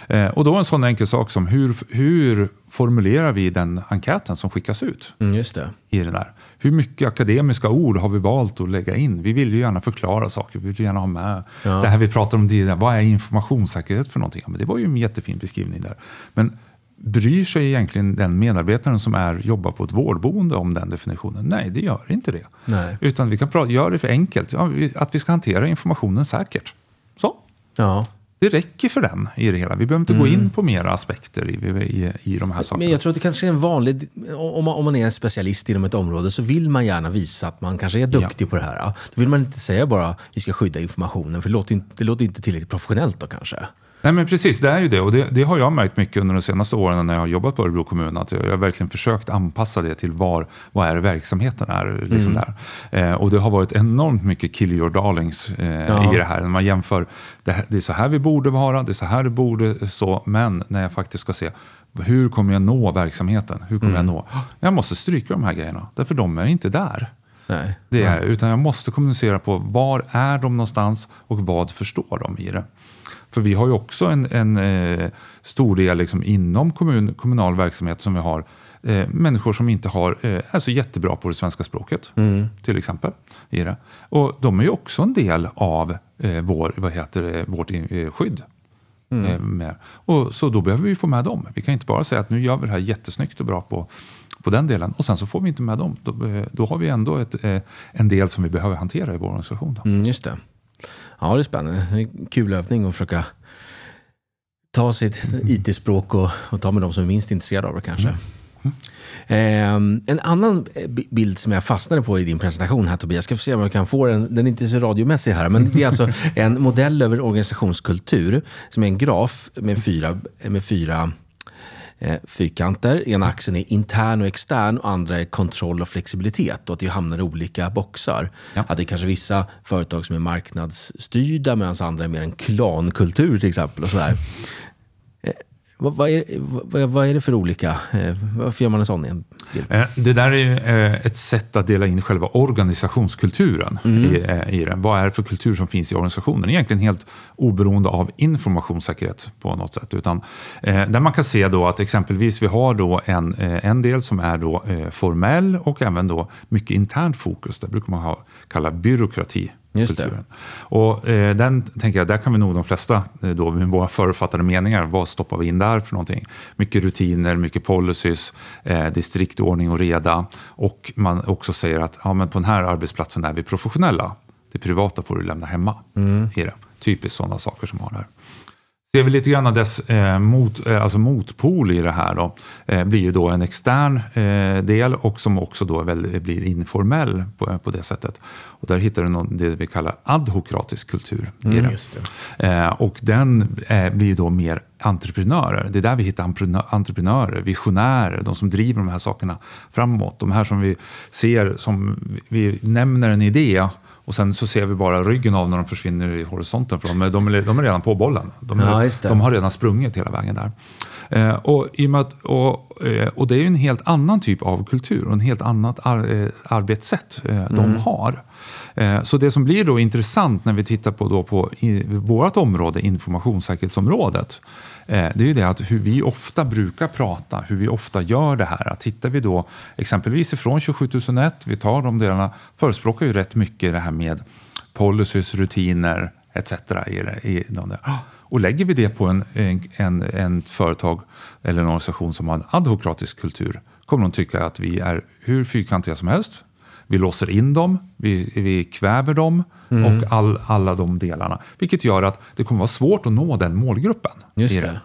Eh, och då en sån enkel sak som hur, hur formulerar vi den enkäten som skickas ut? Mm, just det. i det där. Hur mycket akademiska ord har vi valt att lägga in? Vi vill ju gärna förklara saker, vi vill gärna ha med Ja. det här vi pratar om tidigare. Vad är informationssäkerhet för någonting? Men det var ju en jättefin beskrivning där. Men bryr sig egentligen den medarbetaren som är, jobbar på ett vårdboende om den definitionen? Nej, det gör inte det. Nej. Utan vi kan prata, göra det för enkelt. Ja, vi- att vi ska hantera informationen säkert. Så. Ja. Det räcker för den i det hela. Vi behöver inte gå in på mera aspekter i, i, i de här sakerna. Men jag tror att det kanske är en vanlig... Om man, om man är en specialist inom ett område så vill man gärna visa att man kanske är duktig på det här. Då vill man inte säga bara vi ska skydda informationen, för det låter inte, det låter inte tillräckligt professionellt då kanske. Nej men precis, det är ju det. Och det, det har jag märkt mycket under de senaste åren när jag har jobbat på Örebro kommun. Att jag, har verkligen försökt anpassa det till var, vad är verksamheten är. Liksom där. Eh, och det har varit enormt mycket kill your darlings eh, Ja. i det här. När man jämför, det, här- det är så här vi borde vara, det är så här det borde så. Men när jag faktiskt ska se, hur kommer jag nå verksamheten? Hur kommer jag nå? Jag måste stryka de här grejerna, därför de är inte där. Nej. Det är, utan jag måste kommunicera på var är de någonstans och vad förstår de i det. För vi har ju också en, en eh, stor del liksom inom kommun, kommunal verksamhet som vi har eh, människor som inte har, eh, är så jättebra på det svenska språket. Till exempel. I det. Och de är ju också en del av eh, vår, vad heter det, vårt eh, skydd. Eh, med. Och, så då behöver vi få med dem. Vi kan inte bara säga att nu gör vi det här jättesnyggt och bra på, på den delen och sen så får vi inte med dem. Då, eh, då har vi ändå ett, eh, en del som vi behöver hantera i vår organisation. Mm, just det. Ja, det är spännande. Det är en kul övning att försöka ta sitt IT-språk och, och ta med de som är minst intresserade av det kanske. Ehm, en annan eh, bi- bild som jag fastnade på i din presentation här Tobias, ska få se om jag kan få den, den är inte så radiomässig här, men det är alltså en modell över organisationskultur som är en graf med fyra, med fyra eh, fyrkanter. Ena axeln är intern och extern och andra är kontroll och flexibilitet. Och att det hamnar i olika boxar. Ja. Att det är kanske vissa företag som är marknadsstyrda medan andra är mer en klankultur till exempel. Och sådär. Vad, vad, är, vad, vad är det för olika? Eh, varför gör man en sån? Eh, Det där är ju, eh, ett sätt att dela in själva organisationskulturen i, eh, i den. Vad är det för kultur som finns i organisationen? Egentligen helt oberoende av informationssäkerhet på något sätt. Utan, där man kan se då att exempelvis vi har då en, en del som är då formell och även då mycket internt fokus. Det brukar man ha, kalla byråkrati. Just det. kulturen. Och eh, den tänker jag, där kan vi nog de flesta eh, då med våra förutfattade meningar, vad stoppar vi in där för någonting? Mycket rutiner, mycket policies, eh, det är strikt ordning och reda och man också säger att ja, men på den här arbetsplatsen är vi professionella. Det privata får du lämna hemma. Det. Typiskt sådana saker som har där. Det är väl lite grann dess eh, mot, eh, alltså motpol i det här då, eh, blir ju då en extern eh, del och som också då väl blir informell på, på det sättet. Och där hittar du något, det vi kallar adhokratisk kultur. i Mm, det. just det. Eh, och den eh, blir då mer entreprenörer. Det är där vi hittar entreprenö- entreprenörer, visionärer, de som driver de här sakerna framåt. De här som vi ser som, vi nämner en idé och sen så ser vi bara ryggen av när de försvinner i horisonten. För de, är, de, är, de är redan på bollen. De, är, Ja, de har redan sprungit hela vägen där. Eh, och, i och, att, och, eh, och det är ju en helt annan typ av kultur och en helt annat ar, eh, arbetssätt eh, de har. Eh, så det som blir då intressant när vi tittar på, då på i, vårt område, informationssäkerhetsområdet, Eh, det är ju det att hur vi ofta brukar prata, hur vi ofta gör det här. Att tittar vi då exempelvis ifrån 27001, vi tar de delarna, förespråkar ju rätt mycket det här med policies, rutiner etc. I, i de där. Och lägger vi det på en, en, en, en företag eller en organisation som har en adhokratisk kultur kommer de tycka att vi är hur fyrkantiga som helst. Vi låser in dem, vi, vi kväver dem och all, alla de delarna. Vilket gör att det kommer vara svårt att nå den målgruppen. Just det.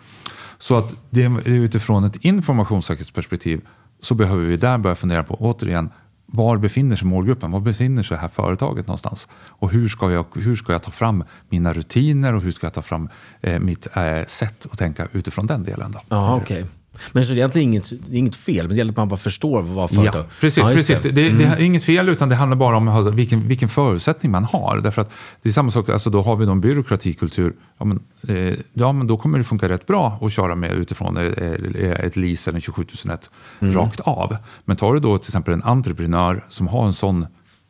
Så att det, utifrån ett informationssäkerhetsperspektiv så behöver vi där börja fundera på, återigen, var befinner sig målgruppen? Var befinner sig det här företaget någonstans? Och hur ska jag, hur ska jag ta fram mina rutiner och hur ska jag ta fram eh, mitt eh, sätt att tänka utifrån den delen? Då? Ja, okej. Men så det är egentligen inget, inget fel, men det gäller att man bara förstår vad företag... Ja, precis. Ja, precis. Det. Det, det är inget fel, utan det handlar bara om vilken, vilken förutsättning man har. Därför att det är samma sak, alltså, då har vi en byråkratikultur. Ja men, eh, ja, men då kommer det funka rätt bra att köra med utifrån eh, ett LIS eller en 27001 rakt av. Men tar du då till exempel en entreprenör som har en sån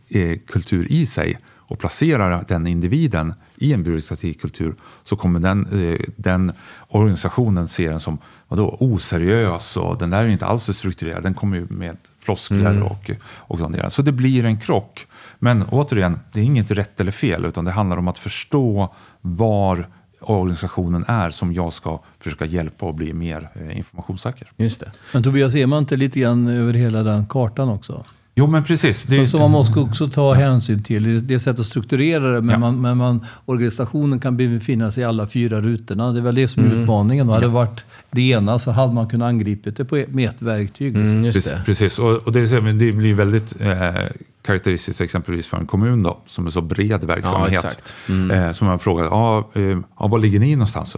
eh, kultur i sig och placerar den individen i en byråkratikultur så kommer den, eh, den organisationen se den som vadå, oseriös och den där är inte alls strukturerad. Den kommer ju med floskler och, och sånt där. Så det blir en krock. Men återigen, det är inget rätt eller fel utan det handlar om att förstå var organisationen är som jag ska försöka hjälpa och bli mer eh, informationssäker. Just det. Men Tobias, ser man inte lite grann över hela den kartan också? Jo men precis. Så, som man måste också ta hänsyn till. Det- Det är ett sätt att strukturera det, men, Ja. man, men man, organisationen kan befinna sig i alla fyra rutorna. Det är väl det som är utmaningen. Och hade det varit det ena så hade man kunnat angripa det på, med ett verktyg. Liksom. Mm, just Precis, det. precis. Och, och det, det blir väldigt eh, karaktäristiskt exempelvis för en kommun då, som är så bred verksamhet. exakt. Eh, som man frågar, ja, eh, ja, var ligger ni någonstans?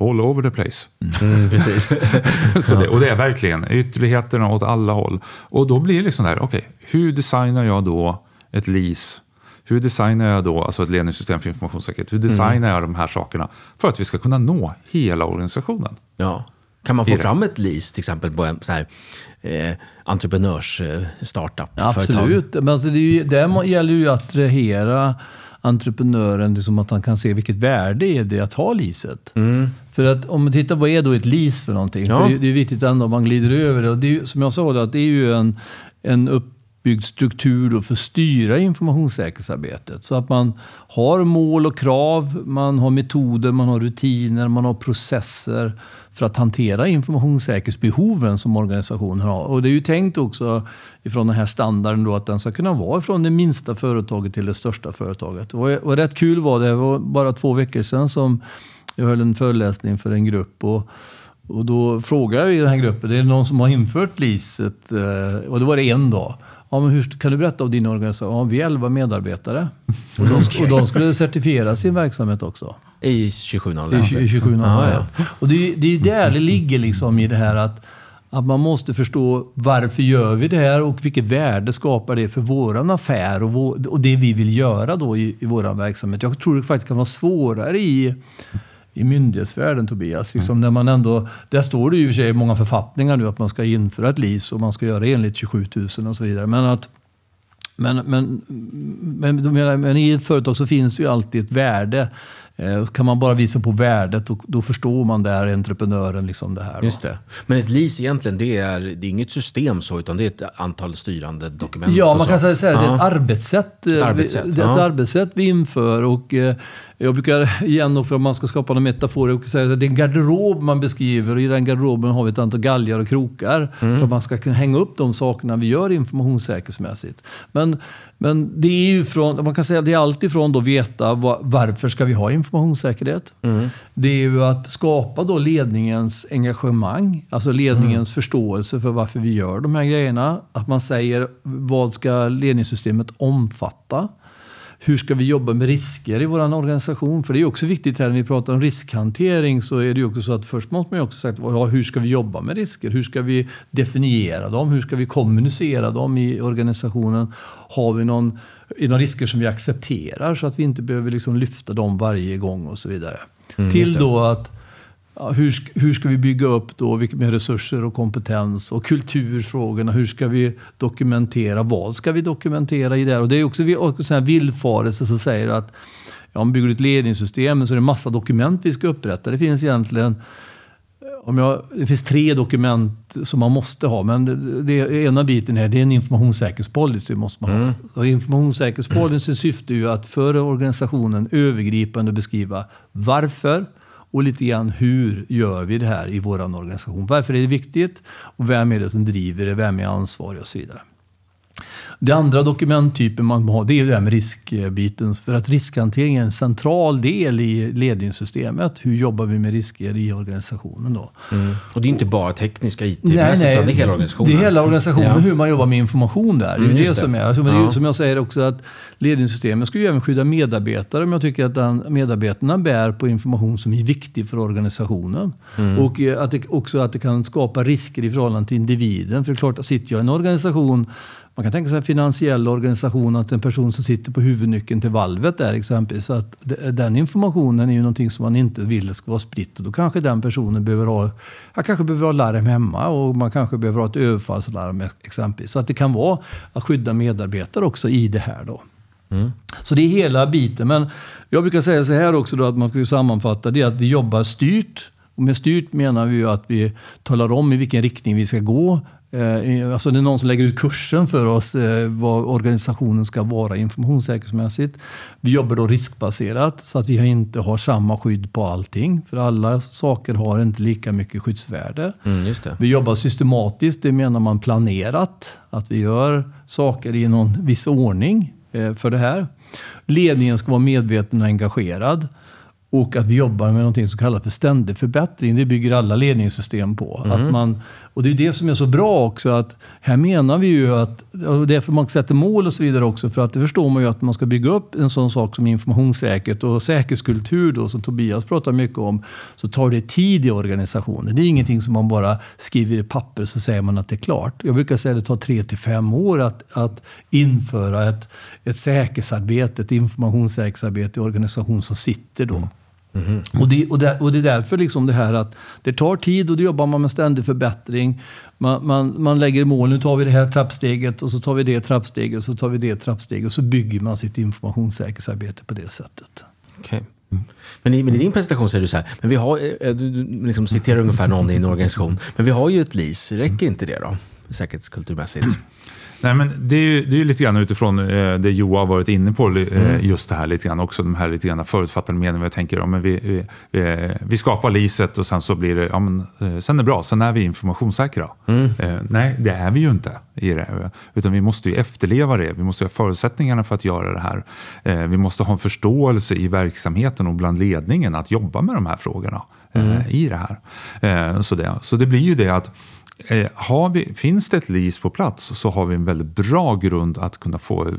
All over the place. Mm, precis. så det, och det är verkligen ytterligheterna åt alla håll. Och då blir det liksom där, okej, hur designar jag då ett LIS? Hur designar jag då alltså ett ledningssystem för informationssäkerhet? Hur designar jag de här sakerna för att vi ska kunna nå hela organisationen? Ja. Kan man få det. fram ett lease till exempel på en så här, eh, entreprenörs eh, startup Ja, absolut. Men alltså det är ju, må- gäller ju att attrahera entreprenören, liksom att han kan se vilket värde är det att ha leaset. För att om man tittar, vad är då ett lease för någonting? Ja. För det, det är viktigt ändå om man glider över det. Och det är, som jag sa, då, att det är ju en, en uppbyggd struktur då för att styra informationssäkerhetsarbetet. Så att man har mål och krav, man har metoder, man har rutiner, man har processer för att hantera informationssäkerhetsbehoven som organisationen har. Och det är ju tänkt också ifrån den här standarden då att den ska kunna vara från det minsta företaget till det största företaget. Och, och rätt kul var det, det var bara två veckor sedan som jag höll en föreläsning för en grupp. Och, och då frågade jag i den här gruppen, det är någon som har infört LIS? Eh, och då var det en dag. Ja, men hur, kan du berätta om din organisation? Ja, vi är 11 medarbetare. Och de, och de skulle certifiera sin verksamhet också. I 2701. I 27 Ja, ja, ja. Och det, det är där det ligger liksom i det här att, att man måste förstå varför gör vi det här och vilket värde skapar det för våran affär och, vår, och det vi vill göra då i, i vår verksamhet. Jag tror det faktiskt kan vara svårare i, i myndighetsvärlden Tobias. Liksom när man ändå, där står det ju i och för sig i många författningar nu att man ska införa ett LIS och man ska göra enligt 27 000 och så vidare. Men att men, men, men, men i ett företag så finns det ju alltid ett värde. Eh, kan man bara visa på värdet, och, då förstår man där entreprenören. Liksom det här. Just det. Men ett lease egentligen, det är, det är inget system så, utan det är ett antal styrande dokument. Ja, man kan säga här, det är ett arbetssätt, eh, arbetssätt, vi, det är ja. ett arbetssätt vi inför. Och, eh, jag brukar igen, för om man ska skapa en metafor, jag säga att det är en garderob man beskriver och i den garderoben har vi ett antal galgar och krokar Mm. för att man ska kunna hänga upp de sakerna vi gör informationssäkerhetsmässigt. Men, men det är ju från, man kan säga det är alltid från att veta va- varför ska vi ha informationssäkerhet. Det är ju att skapa då ledningens engagemang, alltså ledningens förståelse för varför vi gör de här grejerna. Att man säger vad ska ledningssystemet omfatta? Hur ska vi jobba med risker i vår organisation? För det är också viktigt här när vi pratar om riskhantering så är det ju också så att först måste man ju också säga ja, hur ska vi jobba med risker? Hur ska vi definiera dem? Hur ska vi kommunicera dem i organisationen? Har vi någon, är det risker som vi accepterar så att vi inte behöver liksom lyfta dem varje gång och så vidare. Till då att Ja, hur, hur ska vi bygga upp då vilka- med resurser och kompetens och kulturfrågorna? Hur ska vi dokumentera? Vad ska vi dokumentera i det här? Och det är också här villfarelse som säger att ja, om vi bygger ett ledningssystem så är det massa dokument vi ska upprätta. Det finns egentligen om jag, det finns tre dokument som man måste ha, men det, det ena biten är, det är en informationssäkerhetspolicy. Måste man ha. Och informationssäkerhetspolicy syftar ju att för organisationen övergripande beskriva varför och lite grann hur gör vi det här i vår organisation. Varför är det viktigt? Och vem är det som driver det? Vem är ansvarig? Och så vidare. Det andra dokumenttypen man har, det är det här med riskbiten. För att riskhantering är en central del i ledningssystemet. Hur jobbar vi med risker i organisationen då? Och det är inte bara tekniska IT-mässigt, utan det är hela organisationen. Det är hela organisationen, Ja. hur man jobbar med information där. Mm, det är det som är. Alltså, men det är Ja. ju som jag säger också att ledningssystemet ska ju även skydda medarbetare om jag tycker att den, medarbetarna bär på information som är viktig för organisationen. Mm. Och eh, att det, också att det kan skapa risker i förhållande till individen. För det är klart, att sitter jag i en organisation man kan tänka sig en finansiell organisation, att en person som sitter på huvudnyckeln till valvet där exempelvis. Så att de- den informationen är ju någonting som man inte vill ska vara spritt. Och då kanske den personen behöver ha, jag kanske behöver ha larm hemma och man kanske behöver ha ett överfallslarm exempelvis. Så att det kan vara att skydda medarbetare också i det här då. Så det är hela biten. Men jag brukar säga så här också då att man ska sammanfatta det att vi jobbar styrt. Och med styrt menar vi ju att vi talar om i vilken riktning vi ska gå. Eh, Alltså det är någon som lägger ut kursen för oss eh, vad organisationen ska vara informationssäkerhetsmässigt. Vi jobbar då riskbaserat så att vi inte har samma skydd på allting. För alla saker har inte lika mycket skyddsvärde. Mm, just det. Vi jobbar systematiskt, det menar man planerat. Att vi gör saker i någon viss ordning eh, för det här. Ledningen ska vara medveten och engagerad. Och att vi jobbar med något som kallas för ständig förbättring. Det bygger alla ledningssystem på. Att man, och det är det som är så bra också. att Här menar vi ju att, och därför man sätter mål och så vidare också. För att det förstår man ju att man ska bygga upp en sån sak som informationssäkerhet och säkerhetskultur då, som Tobias pratar mycket om. Så tar det tid i organisationen. Det är ingenting som man bara skriver i papper så säger man att det är klart. Jag brukar säga att det tar tre till fem år att, att införa ett, ett säkerhetsarbete, ett informationssäkerhetsarbete i organisation som sitter då. Och, det, och, det, och det är därför liksom det här att det tar tid och då jobbar man med ständig förbättring. Man, man, man lägger mål, nu tar vi det här trappsteget och så tar vi det trappsteget och så tar vi det trappsteget och så bygger man sitt informationssäkerhetsarbete på det sättet. Okej. Men, i, men i din presentation säger du så här, men vi har, eh, du, du liksom citerar ungefär någon i en organisation, men vi har ju ett LIS, räcker inte det då? Säkerhetskulturmässigt. Nej, men det är ju det är lite grann utifrån eh, det Joa har varit inne på, eh, Mm. just det här lite grann också, de här lite grann förutfattade meningarna. Jag tänker, ja, men vi, vi, vi, skapar liset och sen så blir det, ja men eh, sen är det bra, sen är vi informationssäkra. Mm. Eh, nej, det är vi ju inte i det, utan vi måste ju efterleva det. Vi måste ha förutsättningarna för att göra det här. Eh, vi måste ha en förståelse i verksamheten och bland ledningen att jobba med de här frågorna eh, i det här. Så, det, så det blir ju det att Eh, har vi, finns det ett LIS på plats så har vi en väldigt bra grund att kunna få,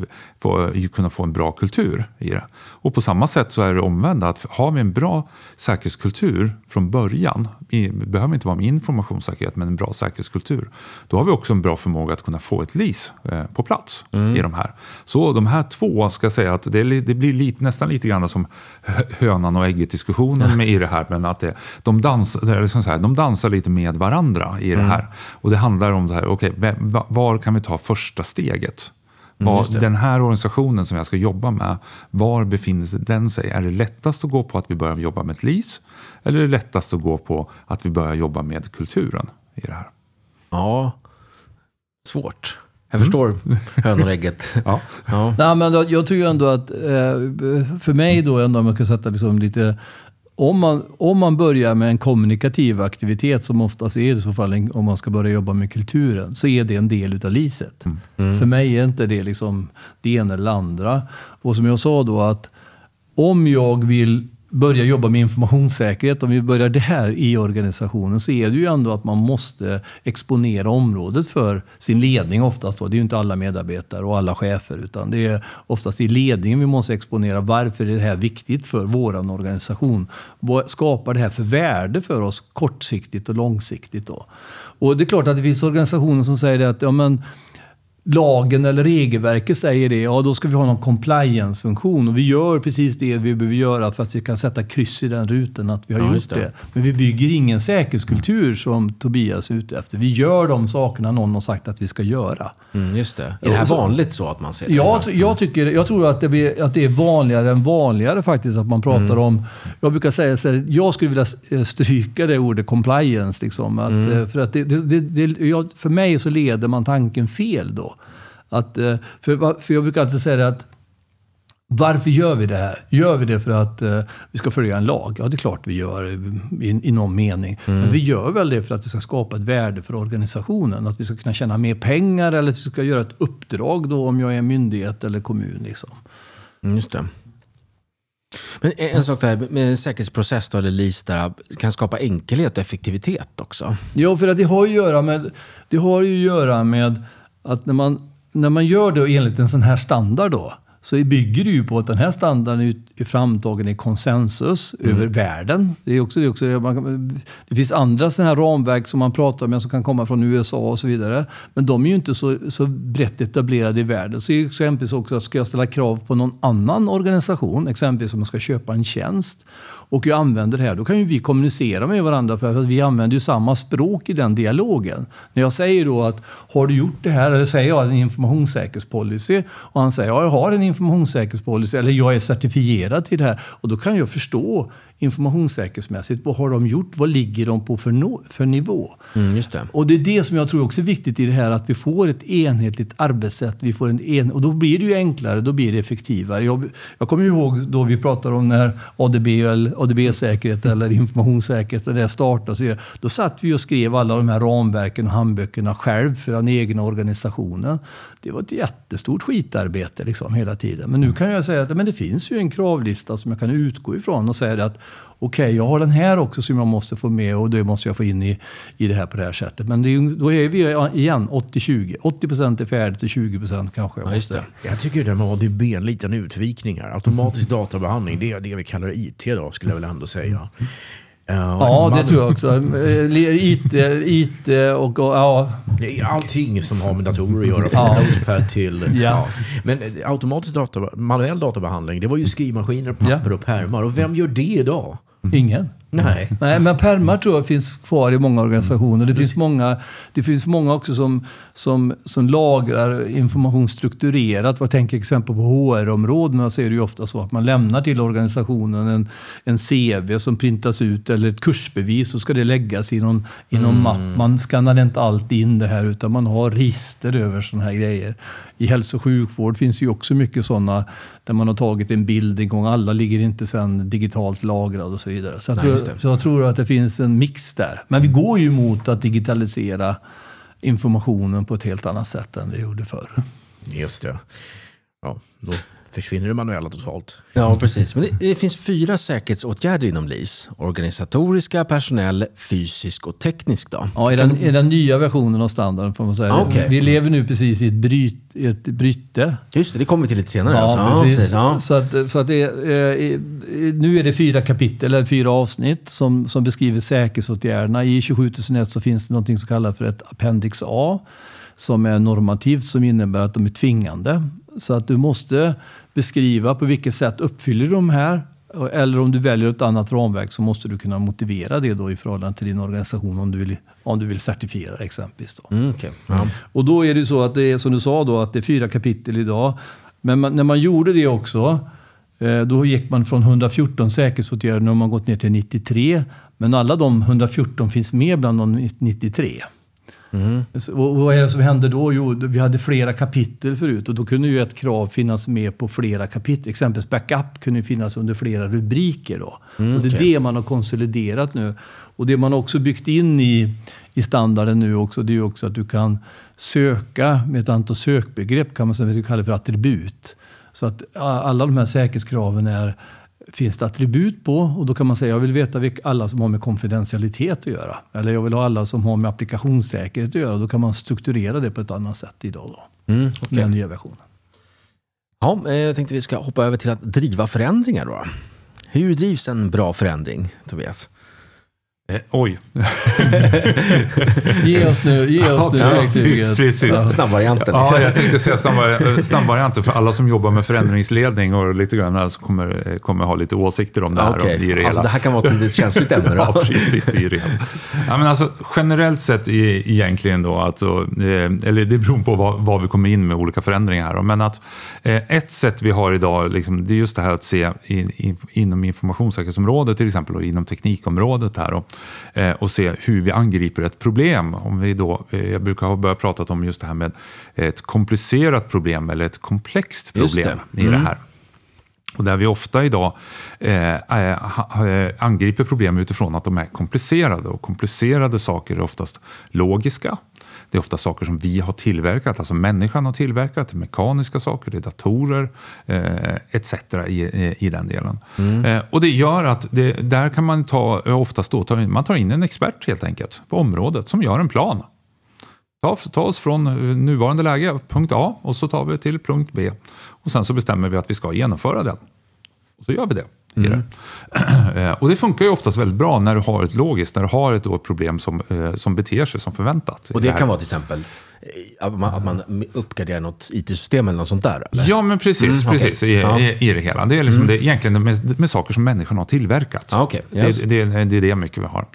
få, kunna få en bra kultur i det. Och på samma sätt så är det omvända, att har vi en bra säkerhetskultur från början, i, behöver inte vara med informationssäkerhet, men en bra säkerhetskultur, då har vi också en bra förmåga att kunna få ett LIS eh, på plats i de här. Så de här två, ska jag säga att det, det blir lite, nästan lite grann som hö- hönan och ägget diskussionen med i det här, men att det, de, dans, det är liksom så här, de dansar lite med varandra i det här. Och det handlar om det här, va- var kan vi ta första steget? Var, den här organisationen som jag ska jobba med, var befinner den sig? Är det lättast att gå på att vi börjar jobba med ett LIS? Eller är det lättast att gå på att vi börjar jobba med kulturen i det här? Ja, svårt. Jag förstår hönan och ägget. Ja. Ja. Nej, men jag tror ju ändå att, eh, för mig då ändå, om jag kan sätta liksom lite om man, om man börjar med en kommunikativ aktivitet, som oftast är i så fall om man ska börja jobba med kulturen, så är det en del utav liset. För mig är inte det liksom det ena eller andra. Och som jag sa då att om jag vill börjar jobba med informationssäkerhet, om vi börjar där i organisationen, så är det ju ändå att man måste exponera området för sin ledning oftast. Då. Det är ju inte alla medarbetare och alla chefer, utan det är oftast i ledningen vi måste exponera varför är det här viktigt för vår organisation. Vad skapar det här för värde för oss kortsiktigt och långsiktigt? Då? Och det är klart att det finns organisationer som säger att ja, men, lagen eller regelverket säger det, ja då ska vi ha någon compliance-funktion. Och vi gör precis det vi behöver göra för att vi kan sätta kryss i den rutan att vi har ja, gjort det. det. Men vi bygger ingen säkerhetskultur som Tobias är ute efter. Vi gör de sakerna någon har sagt att vi ska göra. Mm, just det. Är det här vanligt så att man ser det? Jag, jag, tycker, jag tror att det, blir, att det är vanligare än vanligare faktiskt att man pratar mm. om... Jag brukar säga så här, jag skulle vilja eh, stryka det ordet compliance. Liksom, att, mm. Eh, för, att det, det, det, för mig så leder man tanken fel då. Att, eh, för, för jag brukar alltid säga att varför gör vi det här? Gör vi det för att uh, vi ska följa en lag? Ja, det är klart vi gör i, i någon mening. Mm. Men vi gör väl det för att det ska skapa ett värde för organisationen. Att vi ska kunna tjäna mer pengar eller att vi ska göra ett uppdrag då om jag är en myndighet eller kommun. Liksom. Mm, just det. Men en sak där med en säkerhetsprocess då, eller LIS där, kan skapa enkelhet och effektivitet också. Ja, för att det har ju att göra med, det har ju att göra med att när man när man gör det enligt en sån här standard då, så bygger det ju på att den här standarden är framtagen i konsensus mm. över världen. Det, är också, det, är också, man, det finns andra sådana här ramverk som man pratar med som kan komma från USA och så vidare. Men de är ju inte så, så brett etablerade i världen. Så exempelvis också, ska jag ställa krav på någon annan organisation, exempelvis om man ska köpa en tjänst, och jag använder det här, då kan ju vi kommunicera med varandra för att vi använder ju samma språk i den dialogen. När jag säger då att har du gjort det här? Eller säger jag en informationssäkerhetspolicy och han säger ja, jag har en informationssäkerhetspolicy eller jag är certifierad till det här. Och då kan jag förstå informationssäkerhetsmässigt. Vad har de gjort? Vad ligger de på för, no för nivå? Mm, just det. Och det är det som jag tror också är viktigt i det här, att vi får ett enhetligt arbetssätt. Vi får en en och då blir det ju enklare, då blir det effektivare. Jag, jag kommer ihåg då vi pratade om när ADB, ADB-säkerhet eller informationssäkerhet det startade. Och så vidare. Då satt vi och skrev alla de här ramverken och handböckerna själv för den egna organisationen. Det var ett jättestort skitarbete liksom, hela tiden. Men nu kan jag säga att men det finns ju en kravlista som jag kan utgå ifrån och säga att okej, okay, jag har den här också som jag måste få med och det måste jag få in i, i det här på det här sättet. Men är, då är vi igen 80-20. 80 procent är färdigt och 20 procent kanske jag måste. Ja, jag tycker det med ADB en liten utvikning här. Automatisk databehandling, det är det vi kallar IT idag skulle jag väl ändå säga. Ja, det tror jag också. IT, IT och, och ja. Allting som har med datorer att göra, från. Notepad till... Ja. ja. Men eh, automatisk data, manuell databehandling, det var ju skrivmaskiner, papper och pärmar. Och vem gör det idag? Ingen. Nej. Nej, men pärmar tror jag finns kvar i många organisationer. Det finns många, det finns många också som, som, som lagrar information strukturerat. Jag tänker exempel på HR-områdena så är det ju ofta så att man lämnar till organisationen en, en CV som printas ut eller ett kursbevis så ska det läggas i någon, i någon mm. mapp. Man skannar inte alltid in det här utan man har register över sådana här grejer. I hälso och sjukvård finns ju också mycket sådana där man har tagit en bild en gång. Alla ligger inte sen digitalt lagrade och så vidare. Så Så jag tror att det finns en mix där. Men vi går ju mot att digitalisera informationen på ett helt annat sätt än vi gjorde förr. Just det. Ja, då försvinner det manuella totalt. Ja, precis. Men det, det, finns fyra säkerhetsåtgärder inom LIS. Organisatoriska, personell, fysisk och teknisk. Då. Ja, i den, i den nya versionen av standarden får man säga. Ah, okay. Vi lever nu precis i ett, bryt, ett bryte. Just det, det kommer vi till lite senare. Ja, alltså. precis. precis ja. Så, att, så att det, eh, nu är det fyra kapitel, eller fyra avsnitt, som, som beskriver säkerhetsåtgärderna. I 27001 så finns det något som kallas för ett Appendix A som är normativt, som innebär att de är tvingande. Så att du måste beskriva på vilket sätt uppfyller du de här. Eller om du väljer ett annat ramverk så måste du kunna motivera det då i förhållande till din organisation om du vill, om du vill certifiera exempelvis. Då. Mm, okay. ja. Och då är det så att det är som du sa då att det är fyra kapitel idag. Men man, när man gjorde det också eh, då gick man från 114 säkerhetsåtgärder och man gått ner till 93. Men alla de 114 finns med bland de 93. Mm. Och vad är det som hände då? Jo, vi hade flera kapitel förut och då kunde ju ett krav finnas med på flera kapitel. Exempelvis backup kunde finnas under flera rubriker. Då. Mm, och det är okay. det man har konsoliderat nu. Och det man också byggt in i, i standarden nu också, det är också att du kan söka med ett antal sökbegrepp, kan man säga, vi kallar för attribut. Så att alla de här säkerhetskraven är finns det attribut på och då kan man säga jag vill veta vilka, alla som har med konfidentialitet att göra. Eller jag vill ha alla som har med applikationssäkerhet att göra. Då kan man strukturera det på ett annat sätt idag då, Mm, med okej. den nya versionen. Ja, eh, jag tänkte vi ska hoppa över till att driva förändringar då. Hur drivs en bra förändring, Tobias? Eh, oj, Ge oss nu, ge oss nu Ja, verktyget. precis. Snabbvarianten. Ja, jag tänkte säga snabbvari- snabbvarianten för alla som jobbar med förändringsledning och lite grann här så kommer, eh, kommer ha lite åsikter om det här. Och i det Alltså det här kan vara ett lite känsligt ämne då. Ja, precis. I det. Ja, men alltså, generellt sett i, egentligen då, alltså, eh, eller det beror på vad, vad vi kommer in med olika förändringar här. Men att eh, ett sätt vi har idag, liksom, det är just det här att se in, in, inom informationssäkerhetsområdet till exempel och inom teknikområdet här då, eh, och se hur vi angriper ett problem. Om vi då, eh, jag brukar ha börjat prata om just det här med ett komplicerat problem eller ett komplext problem det. i det Mm. här. Och där vi ofta idag eh, eh, angriper problem utifrån att de är komplicerade. Och komplicerade saker är oftast logiska. Det är ofta saker som vi har tillverkat, alltså människan har tillverkat. Mekaniska saker, det är datorer eh, etc. I, i, i den delen. Eh, och det gör att det, där kan man ta, eh, oftast då, ta in, man tar in en expert helt enkelt på området som gör en plan. Ta, ta oss från eh, nuvarande läge, punkt A, och så tar vi till punkt B. Och sen så bestämmer vi att vi ska genomföra den. Och så gör vi det. I det. Eh, och det funkar ju oftast väldigt bra när du har ett logiskt, när du har ett, då problem som, eh, som beter sig som förväntat. Och det här. kan vara till exempel eh, att man, att man uppgraderar något IT-system eller något sånt där? Eller? Ja, men precis, Mm, precis i, Ja. i, det hela. Det är liksom det, egentligen med, med saker som människan har tillverkat. Ja, okej. Yes. det, det, det är det mycket vi har.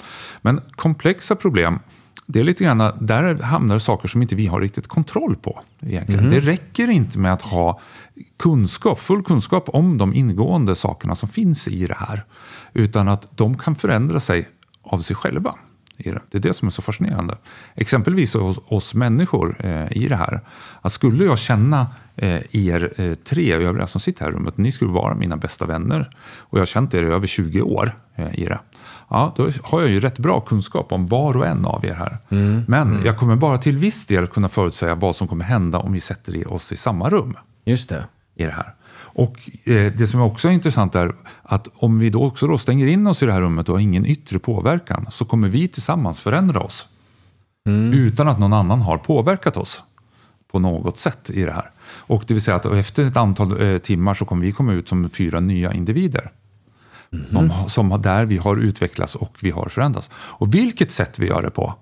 Men komplexa problem, det är lite grann, där hamnar saker som inte vi har riktigt kontroll på. Egentligen. Mhm. Det räcker inte med att ha kunskap, full kunskap om de ingående sakerna som finns i det här. Utan att de kan förändra sig av sig själva. det. Det är det som är så fascinerande. Exempelvis hos oss människor eh, i det här. Att skulle jag känna eh, er eh, tre övriga som sitter här i rummet, ni skulle vara mina bästa vänner. Och jag har känt er i över 20 år eh, i det. Ja, då har jag ju rätt bra kunskap om var och en av er här. Men jag kommer bara till viss del kunna förutsäga vad som kommer hända om vi sätter oss i samma rum Just det. i det här. Och eh, det som också är intressant är att om vi då också då stänger in oss i det här rummet och har ingen yttre påverkan så kommer vi tillsammans förändra oss. Utan att någon annan har påverkat oss på något sätt i det här. Och det vill säga att efter ett antal eh, timmar så kommer vi komma ut som fyra nya individer. Som, som har- där vi har utvecklats och vi har förändrats. Och vilket sätt vi gör det på,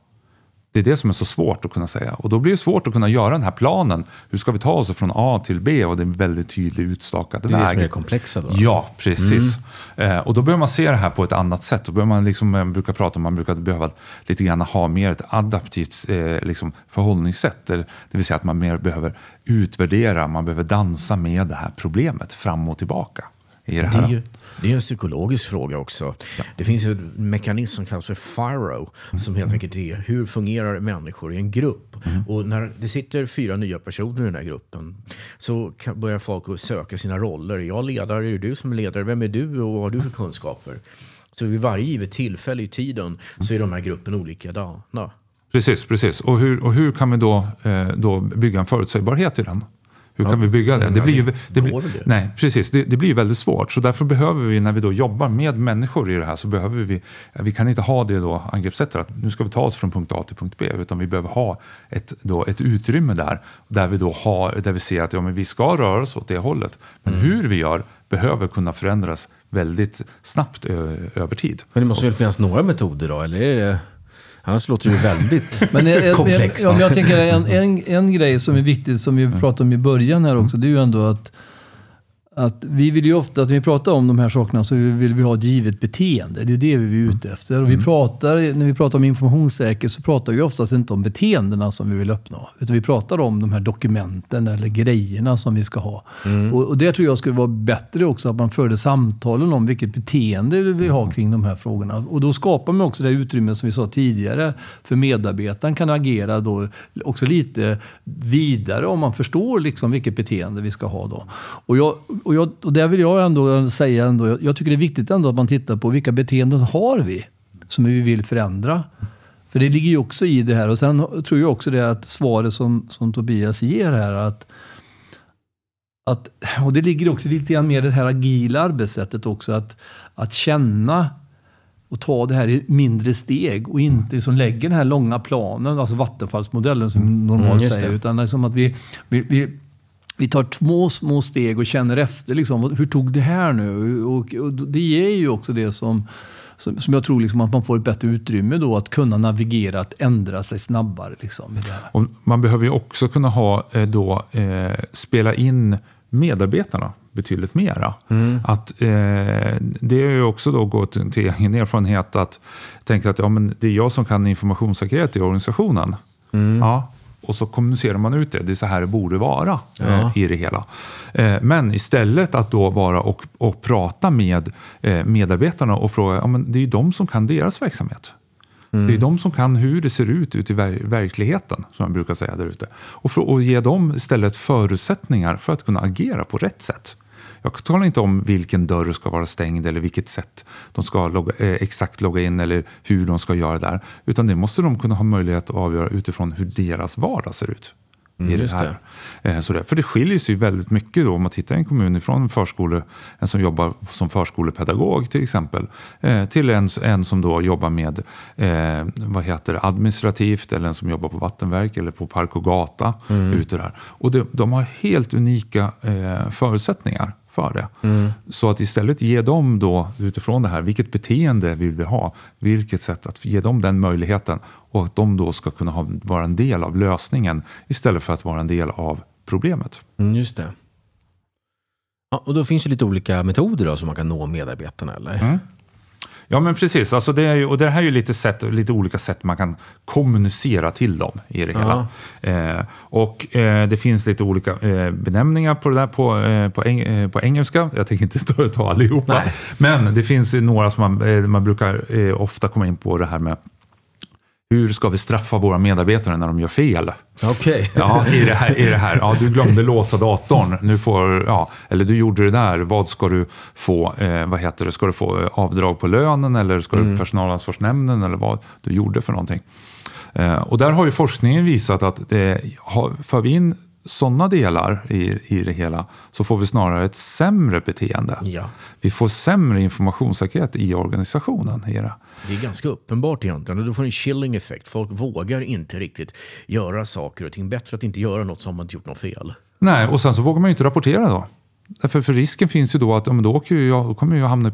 det är det som är så svårt att kunna säga. Och då blir det svårt att kunna göra den här planen. Hur ska vi ta oss från A till B? Och det är en väldigt tydlig utstakad Det är det som är det väg. komplexa då? Ja, precis. Eh, och då börjar man se det här på ett annat sätt. Då börjar man liksom, man brukar prata om man brukar behöva lite grann ha mer ett adaptivt eh, liksom förhållningssätt. Det vill säga att man mer behöver utvärdera, man behöver dansa med det här problemet fram och tillbaka. I det Det här. är ju det är en psykologisk fråga också. Det finns en mekanism som kallas för FIRO. Som helt enkelt är hur fungerar människor i en grupp? Och när det sitter fyra nya personer i den här gruppen så kan, börjar folk söka sina roller. Är jag ledare? Är det du som är ledare? Vem är du och vad har du för kunskaper? Så vid varje givet tillfälle i tiden så är de här gruppen olikadana. Precis, precis. Och hur, och hur kan vi då, eh, då bygga en förutsägbarhet i den? Hur kan vi bygga det? Det blir ju, det blir, nej, precis. Det, det blir ju väldigt svårt. Så därför behöver vi, när vi då jobbar med människor i det här, så behöver vi, vi kan inte ha det då angreppssättet att nu ska vi ta oss från punkt A till punkt B, utan vi behöver ha ett, då, ett utrymme där, där vi då har, där vi ser att ja, men vi ska röra oss åt det hållet. Men Mm. hur vi gör behöver kunna förändras väldigt snabbt över tid. Men det måste väl finnas några metoder då? Eller är det... Annars låter det ju väldigt Men, en, en, komplext. ja, men jag tänker en, en, en grej som är viktig, som vi pratade om i början här också, det är ju ändå att, att vi vill ju ofta, att när vi pratar om de här sakerna så vill vi ha ett givet beteende. Det är det vi är ute efter. Och vi pratar, när vi pratar om informationssäkerhet så pratar vi oftast inte om beteendena som vi vill uppnå. Utan vi pratar om de här dokumenten eller grejerna som vi ska ha. Och, och det tror jag skulle vara bättre också, att man förde samtalen om vilket beteende vi vill ha kring de här frågorna. Och då skapar man också det utrymme som vi sa tidigare, för medarbetaren kan agera då också lite vidare om man förstår liksom vilket beteende vi ska ha då. Och, jag, och, jag, och där vill jag ändå säga, ändå, jag, tycker det är viktigt ändå att man tittar på vilka beteenden har vi som vi vill förändra. För det ligger ju också i det här. Och sen tror jag också det att svaret som, som Tobias ger här, att att, och det ligger också lite grann med det här agila arbetssättet också, att, att känna och ta det här i mindre steg och inte liksom lägga den här långa planen, alltså vattenfallsmodellen som normalt Mm, säger, utan liksom att vi, vi, vi vi tar små, små steg och känner efter. Liksom, hur tog det här nu? Och, och det ger ju också det som, som, som jag tror liksom att man får ett bättre utrymme då att kunna navigera, att ändra sig snabbare. Liksom, i det här. Och man behöver ju också kunna ha, eh, då, eh, spela in medarbetarna betydligt mera. Att, eh, det är ju också då gått till egen erfarenhet att tänka att ja, men det är jag som kan informationssäkerhet i organisationen. Ja, och så kommunicerar man ut det. Det är så här det borde vara eh, i det hela. Eh, men istället att då vara och, och prata med eh, medarbetarna och fråga, ja, men det är ju de som kan deras verksamhet. Det är de som kan hur det ser ut ute i ver verkligheten, som man brukar säga där ute. Och, för, och ge dem istället förutsättningar för att kunna agera på rätt sätt. Jag talar inte om vilken dörr ska vara stängd eller vilket sätt de ska logga, eh, exakt logga in eller hur de ska göra där. Utan det måste de kunna ha möjlighet att avgöra utifrån hur deras vardag ser ut. i just här. Eh, sådär. För det skiljer sig väldigt mycket då om man tittar i en kommun ifrån en, förskole, en som jobbar som förskolepedagog till exempel eh, till en, en som då jobbar med eh, vad heter det, administrativt eller en som jobbar på vattenverk eller på park och gata. Ute där. Och det, de har helt unika eh, förutsättningar för det. Så att istället ge dem då utifrån det här, vilket beteende vill vi ha? Vilket sätt att ge dem den möjligheten och att de då ska kunna ha, vara en del av lösningen istället för att vara en del av problemet. Mm, just det. Ja, och då finns det lite olika metoder då, som man kan nå medarbetarna, eller? Mm. Ja men precis, alltså det, är ju, och det här är ju lite, sätt, lite olika sätt man kan kommunicera till dem i det hela. Eh, och eh, det finns lite olika eh, benämningar på det där på, eh, på, eng, eh, på engelska. Jag tänker inte ta, ta allihopa. Nej. Men det finns några som man, eh, man brukar ofta komma in på det här med hur ska vi straffa våra medarbetare när de gör fel? Okej. Ja, i det här. I det här. Ja, du glömde låsa datorn. Nu får, ja, eller du gjorde det där. Vad ska du få? Eh, vad heter det? Ska du få eh, avdrag på lönen eller ska du personalansvarsnämnden eller vad du gjorde för någonting? Eh, och där har ju forskningen visat att har, för vi in sådana delar i, i det hela så får vi snarare ett sämre beteende. Ja. Vi får sämre informationssäkerhet i organisationen. I det. Det är ganska uppenbart egentligen. Du får en chilling effekt. Folk vågar inte riktigt göra saker och ting. Bättre att inte göra något som man inte gjort något fel. Nej, och sen så vågar man ju inte rapportera då. Därför för risken finns ju då att ja, då, åker ju jag, då kommer jag hamna i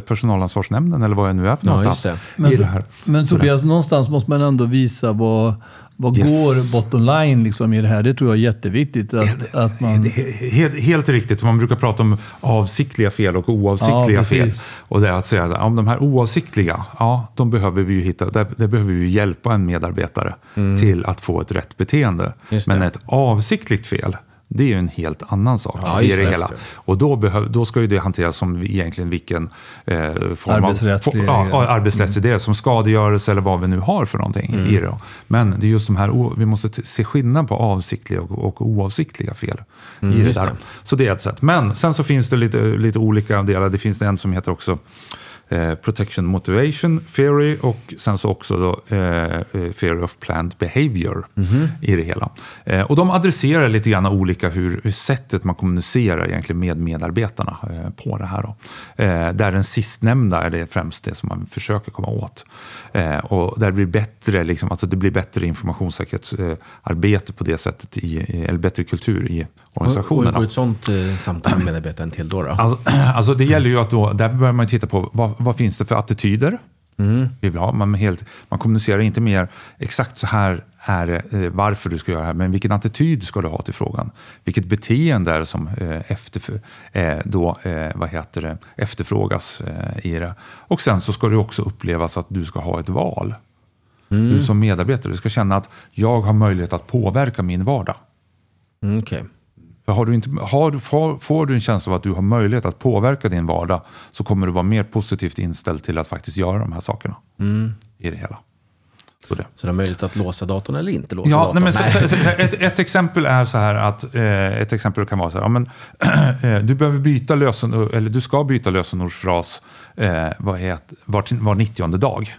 personalansvarsnämnden eller vad jag nu är för Ja, någonstans. just Men, I så- det här. men. Tobias, någonstans måste man ändå visa vad, vad Yes. går bottom line liksom i det här. Det tror jag är jätteviktigt. Att, att man, Helt, helt riktigt, man brukar prata om avsiktliga fel och Ja, oavsiktliga fel. precis. Och det är att säga att om de här oavsiktliga, ja, de behöver vi ju hitta, där, där behöver vi hjälpa en medarbetare till att få ett rätt beteende. Mm. Men ett avsiktligt fel, det är ju en helt annan sak Ja, i det det, hela. det. Och då, behöv, då ska ju det hanteras som egentligen vilken eh, form Arbetsrättslig- av ja, ja, arbetsrättslig det är, som skadegörelse eller vad vi nu har för någonting Mm. i det. Men det är just de här, vi måste se skillnad på avsiktliga och, och oavsiktliga fel. i det Mm, där. det. Så det är ett sätt. Men sen så finns det lite, lite olika delar. Det finns en som heter också eh, Protection Motivation Theory och sen så också då, eh, eh, Theory of Planned Behavior Mhm. i det hela. Eh, och de adresserar lite grann olika hur, hur sättet man kommunicerar egentligen med medarbetarna eh, på det här. Då. Där den sistnämnda är det främst det som man försöker komma åt. Och där det blir bättre, liksom, alltså det blir bättre informationssäkerhetsarbete på det sättet, i, eller bättre kultur i organisationerna. och ett sånt eh, samtal med medarbetaren till då? då? Alltså, alltså det gäller ju att då, där börjar man titta på vad, vad finns det för attityder vi vill ha. Man, helt, man kommunicerar inte mer exakt så här är eh, varför du ska göra det här, men vilken attityd ska du ha till frågan? Vilket beteende är det som eh, efter, eh, då, eh, vad heter det, efterfrågas eh, i det? Och sen så ska det också upplevas att du ska ha ett val. Du som medarbetare, du ska känna att jag har möjlighet att påverka min vardag. Mm, Okej. För har du inte, har, du- får, får du en känsla av att du har möjlighet att påverka din vardag så kommer du vara mer positivt inställd till att faktiskt göra de här sakerna i det hela. Så det. Så det är möjligt att låsa datorn eller inte låsa Ja, datorn? nej, men så, så, så, ett, ett exempel är så här att eh, ett exempel kan vara så här, ja, men, eh, du behöver byta lösenord, eller du ska byta lösenordsfras eh, vad heter, var, var 90 dag.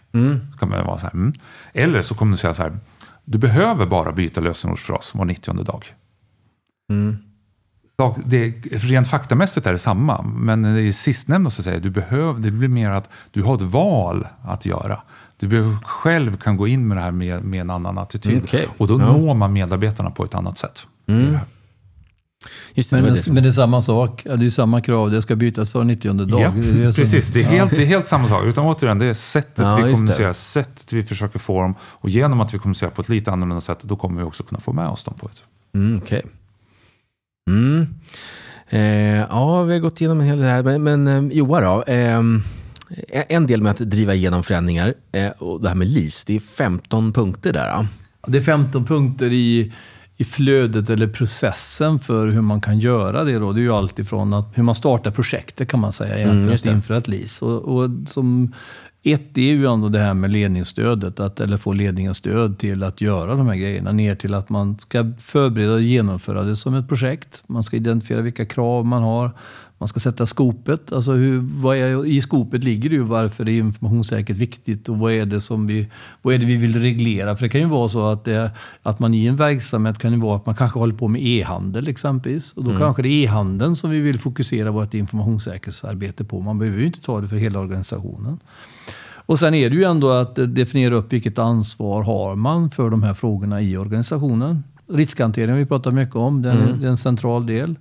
Kan man vara så här, mm. Eller så kommer du säga så här, du behöver bara byta lösenordsfras var 90 dag. sak, det, rent faktamässigt är det samma, men i sistnämnda så säger jag, du behöver, det blir mer att du har ett val att göra. Du själv kan gå in med det här med, med en annan attityd. Okay. Och då ja. når man medarbetarna på ett annat sätt. Mm. Just det, men, det, men det är samma sak. Det är samma krav. Det ska bytas för 90 dag. Ja, det precis. Det är, helt, det är helt samma sak. Utan återigen, det är sättet ja, vi kommunicerar, sättet vi försöker få dem. Och genom att vi kommunicerar på ett lite annorlunda sätt, då kommer vi också kunna få med oss dem på ett. Mm. Okay. Mm. Eh, ja, vi har gått igenom en hel del här. Men, men eh, Joa då? Eh, en del med att driva igenom förändringar eh, och det här med LIS, det är 15 punkter där. Det är 15 punkter i, i flödet eller processen för hur man kan göra det. Då. Det är ju alltifrån att hur man startar projektet kan man säga egentligen, mm, inför ett LIS. Och, och som ett är ju ändå det här med ledningsstödet, att, eller få ledningens stöd till att göra de här grejerna. Ner till att man ska förbereda och genomföra det som ett projekt. Man ska identifiera vilka krav man har. Man ska sätta skopet. Alltså hur, vad är, I skopet ligger det ju varför är informationssäkerhet viktigt och vad är, det som vi, vad är det vi vill reglera. För det kan ju vara så att, det, att man i en verksamhet kan ju vara att man kanske håller på med e-handel exempelvis. Och då mm. kanske det är e-handeln som vi vill fokusera vårt informationssäkerhetsarbete på. Man behöver ju inte ta det för hela organisationen. Och sen är det ju ändå att definiera upp vilket ansvar har man för de här frågorna i organisationen. Riskhantering har vi pratat mycket om, är, mm. det är en central del.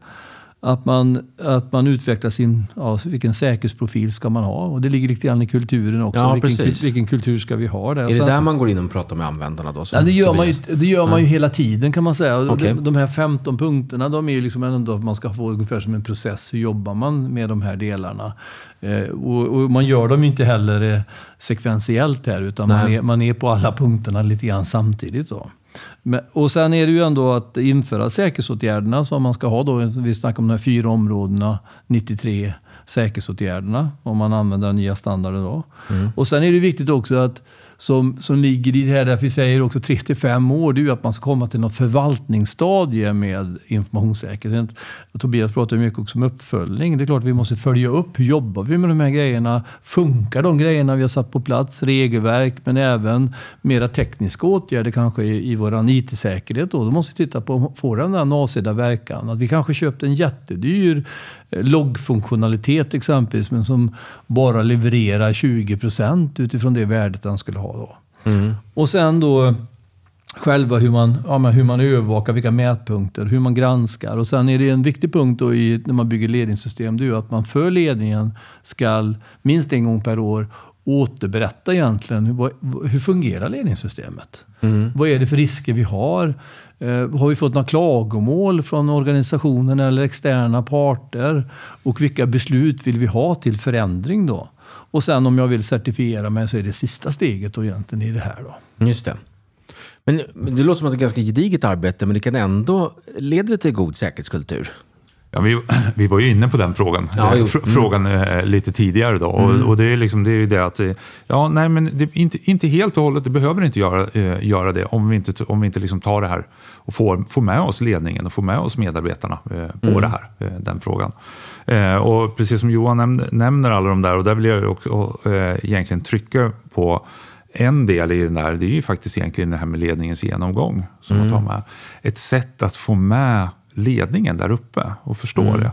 Att man, att man utvecklar sin, ja, vilken säkerhetsprofil ska man ha? Och det ligger lite grann i kulturen också. Ja, vilken, vilken, kultur ska vi ha där? Är det där man går in och pratar med användarna då? Ja, det gör, man ju, det gör man ju hela tiden kan man säga. Okay. De, de här 15 punkterna, de är ju liksom ändå man ska få ungefär som en process. Hur jobbar man med de här delarna? Eh, och, och, man gör dem inte heller eh, sekventiellt här, utan man är, man är på alla punkterna lite grann samtidigt. Då. Men, och sen är det ju ändå att införa säkerhetsåtgärderna som man ska ha då. Vi snackar om de här fyra områdena, 93 säkerhetsåtgärderna, om man använder den nya standarden då. Mm. Och sen är det viktigt också att som, som ligger i det här, därför vi säger också 3 till 5 år, det är ju att man ska komma till något förvaltningsstadie med informationssäkerhet. Tobias pratar mycket också om uppföljning. Det är klart att vi måste följa upp. Hur jobbar vi med de här grejerna? Funkar de grejerna vi har satt på plats? Regelverk, men även mera tekniska åtgärder kanske i, i vår IT-säkerhet. Då. då måste vi titta på, får den den avsedda verkan? Att vi kanske köpte en jättedyr loggfunktionalitet exempelvis, men som bara levererar 20 procent utifrån det värdet den skulle ha. Då. Mm. Och sen då själva hur man, ja, hur man övervakar, vilka mätpunkter, hur man granskar. Och sen är det en viktig punkt då i, när man bygger ledningssystem, det är att man för ledningen ska minst en gång per år återberätta egentligen hur, hur fungerar ledningssystemet? Mm. Vad är det för risker vi har? Eh, har vi fått några klagomål från organisationen eller externa parter? Och vilka beslut vill vi ha till förändring då? Och sen om jag vill certifiera mig så är det sista steget då egentligen i det här. Då. Just det. Men det låter som att det är ganska gediget arbete, men det kan ändå leda till god säkerhetskultur. Ja, vi, vi var ju inne på den frågan, ja, mm. frågan eh, lite tidigare. Då. Och, mm. och, det är liksom det, är det att, eh, ja, nej, men det, inte, inte helt och hållet, det behöver inte göra, eh, göra det om vi inte, om vi inte liksom tar det här och får, får med oss ledningen och får med oss medarbetarna eh, på mm. det här, eh, den frågan. Eh, och precis som Johan nämner, nämner alla de där, och där vill jag också egentligen trycka på en del i den där, det är ju faktiskt egentligen det här med ledningens genomgång. Som mm. man tar med. Ett sätt att få med ledningen där uppe och förstå mm. det.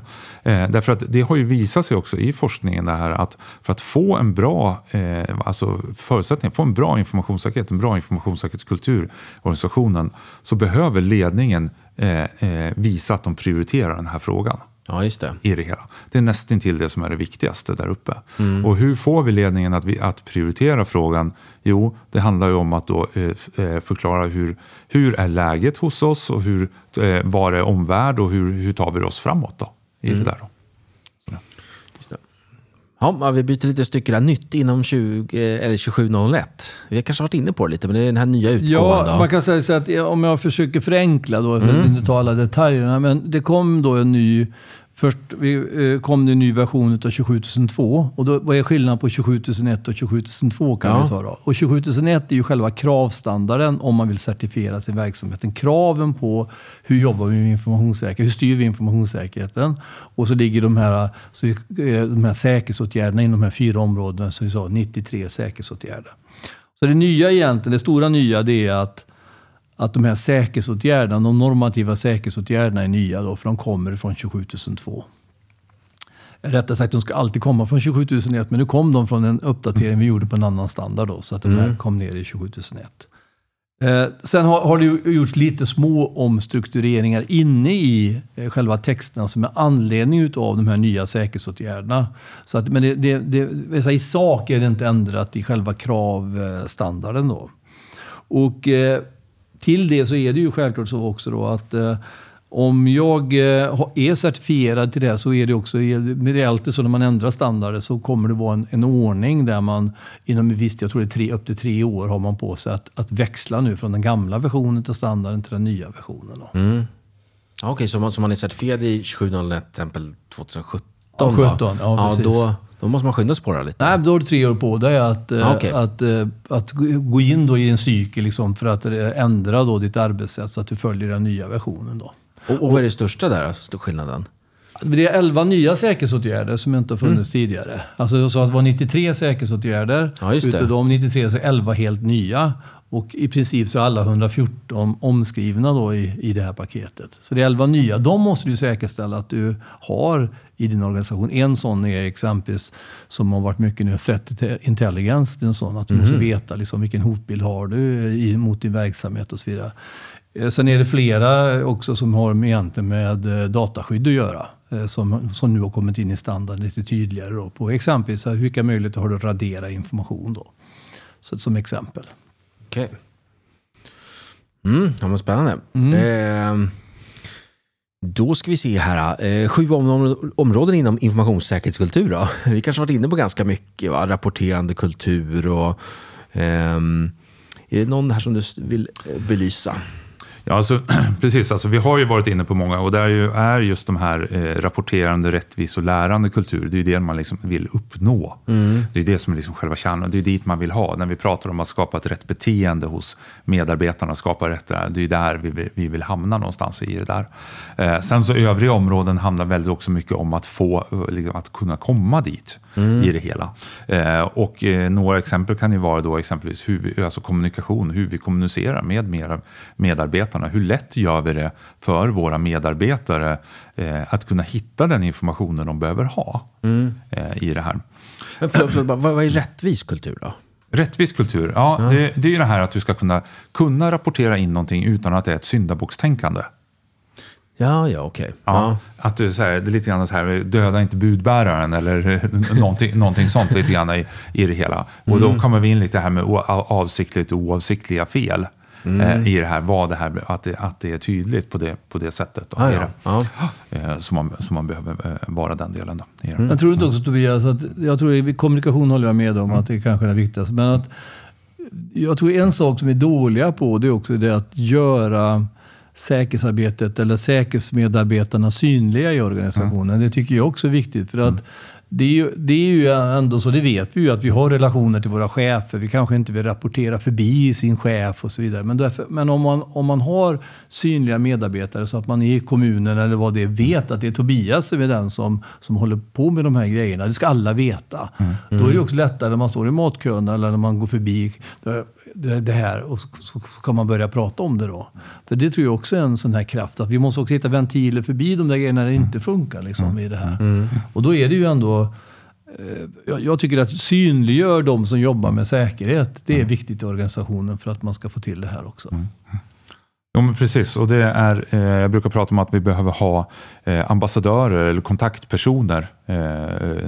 Eh, därför att det har ju visat sig också i forskningen det här att för att få en bra eh, alltså förutsättning, få en bra informationssäkerhet, en bra informationssäkerhetskultur i organisationen så behöver ledningen eh, eh, visa att de prioriterar den här frågan. Ja, just det. I det hela. Det är nästan till det som är det viktigaste där uppe. Mm. Och hur får vi ledningen att, vi, att prioritera frågan? Jo, det handlar ju om att då, eh, eh förklara hur, hur är läget hos oss och hur, eh, vad är omvärld och hur, hur tar vi oss framåt då, i mm. det där. Då. Ja, vi byter lite stycken nytt inom 20, eh, eller 2701. Vi har kanske varit inne på det lite, men det är den här nya utgåvan. Ja, då. man kan säga så att om jag försöker förenkla då, för att mm. inte ta alla detaljerna. Men det kom då en ny Först eh, kom det en ny version av 27002 och då, vad är skillnaden på 27001 och 27002 kan ja. vi ta då? Och 27001 är ju själva kravstandarden om man vill certifiera sin verksamhet. Kraven på hur jobbar vi med informationssäkerhet, hur styr vi informationssäkerheten? Och så ligger de här, så, eh, de här säkerhetsåtgärderna inom de här fyra områdena, som vi sa, 93 säkerhetsåtgärder. Så det nya egentligen, det stora nya, det är att att de här säkerhetsåtgärderna, de normativa säkerhetsåtgärderna är nya då, för de kommer från 27002. Rättare sagt, de ska alltid komma från 27001, men nu kom de från en uppdatering vi gjorde på en annan standard då, så att de här Mm. kom ner i 27001. Eh, sen har, har det gjorts lite små omstruktureringar inne i eh, själva texterna som är anledning utav de här nya säkerhetsåtgärderna. Så att, men det, det, det, i sak är det inte ändrat i själva kravstandarden då. Och eh, till det så är det ju självklart så också då att eh, om jag eh, är certifierad till det så är det också, det är alltid så när man ändrar standarder så kommer det vara en, en ordning där man inom visst, jag tror det är tre, upp till tre år har man på sig att, att växla nu från den gamla versionen till standarden till den nya versionen. Mm. Ja, Okej, så, man, så man är certifierad i 2701 till exempel 2017? Ja? 17, ja, precis. då, då måste man skynda sig på det lite. Nej, då har du tre år på dig att, eh, Ah, okej. att, eh, att gå in då i en cykel liksom för att eh, ändra då ditt arbetssätt så att du följer den nya versionen. Då. Och, och vad är det största där, alltså, skillnaden? Det är 11 nya säkerhetsåtgärder som inte har funnits tidigare. Alltså jag sa att det var 93 säkerhetsåtgärder. Ja. Utav de 93 så är 11 helt nya. Och i princip så är alla 114 omskrivna då i, i det här paketet. Så det är 11 nya. De måste du säkerställa att du har i din organisation. En sån är exempelvis, som har varit mycket nu, threat intelligence. En sån att du måste veta liksom, vilken hotbild har du i, mot din verksamhet och så vidare. Eh, Sen är det flera också som har med, med eh, dataskydd att göra. eh, Som, som nu har kommit in i standarden lite tydligare. Då, på exempelvis vilka möjligheter har du att radera information då? Så, som exempel. Okej. Mm, ja, men spännande. Eh, då ska vi se här. Eh, sju om, områden inom informationssäkerhetskultur. Då. Vi kanske har varit inne på ganska mycket. Va? Rapporterande kultur och... ehm, är det någon här som du vill eh, belysa? Ja, alltså, precis. Alltså, vi har ju varit inne på många och där ju är just de här eh, rapporterande, rättvis och lärande kultur. Det är ju det man liksom vill uppnå. Det är det som är liksom själva kärnan. Det är dit man vill ha. När vi pratar om att skapa ett rätt beteende hos medarbetarna, skapa rätt. Det är där vi vi vill hamna någonstans i det där. Eh, sen så övriga områden handlar väldigt också mycket om att få, eh, liksom, att kunna komma dit i det hela. Eh, och eh, några exempel kan ju vara då exempelvis hur vi, alltså kommunikation, hur vi kommunicerar med mer- medarbetarna. Hur lätt gör vi det för våra medarbetare eh, att kunna hitta den informationen de behöver ha eh, i det här. Men förlåt, förlåt, vad, är rättvis kultur då? Rättvis kultur, ja, Det, det är ju det här att du ska kunna, kunna rapportera in någonting utan att det är ett syndabockstänkande. Ja, ja, okej. Ja, Att det är, så här, det är lite grann så här, döda inte budbäraren eller någonting, någonting sånt lite grann i, i det hela. Och då kommer vi in lite här med avsiktligt och oavsiktliga fel. Eh, I det här, vad det här, att det, att det är tydligt på det, på det sättet. Då, i ja. det. Ja. Eh, som, man, som man behöver eh, vara den delen. Då, i det. Men tror du inte också Tobias, att, jag tror att kommunikation håller jag med om att det kanske är det viktigaste. Men att, jag tror en sak som vi är dåliga på det är också det att göra säkerhetsarbetet eller säkerhetsmedarbetarna synliga i organisationen. Det tycker jag också är viktigt. För att det är, ju, det är ju ändå så, det vet vi ju, att vi har relationer till våra chefer. Vi kanske inte vill rapportera förbi sin chef och så vidare. Men, därför, men om, man, om man har synliga medarbetare så att man i kommunen eller vad det är vet att det är Tobias som är den som, som håller på med de här grejerna. Det ska alla veta. Då är det också lättare när man står i matkön eller när man går förbi det, det, här och så, så, kan man börja prata om det då. För det tror jag också är en sån här kraft. Att vi måste också hitta ventiler förbi de där grejerna när det inte funkar liksom, i det här. Och då är det ju ändå eh, jag- tycker att synliggör de som jobbar med säkerhet. Det är viktigt i organisationen för att man ska få till det här också. Jo, men precis. Och det är, eh, jag brukar prata om att vi behöver ha eh, ambassadörer eller kontaktpersoner eh,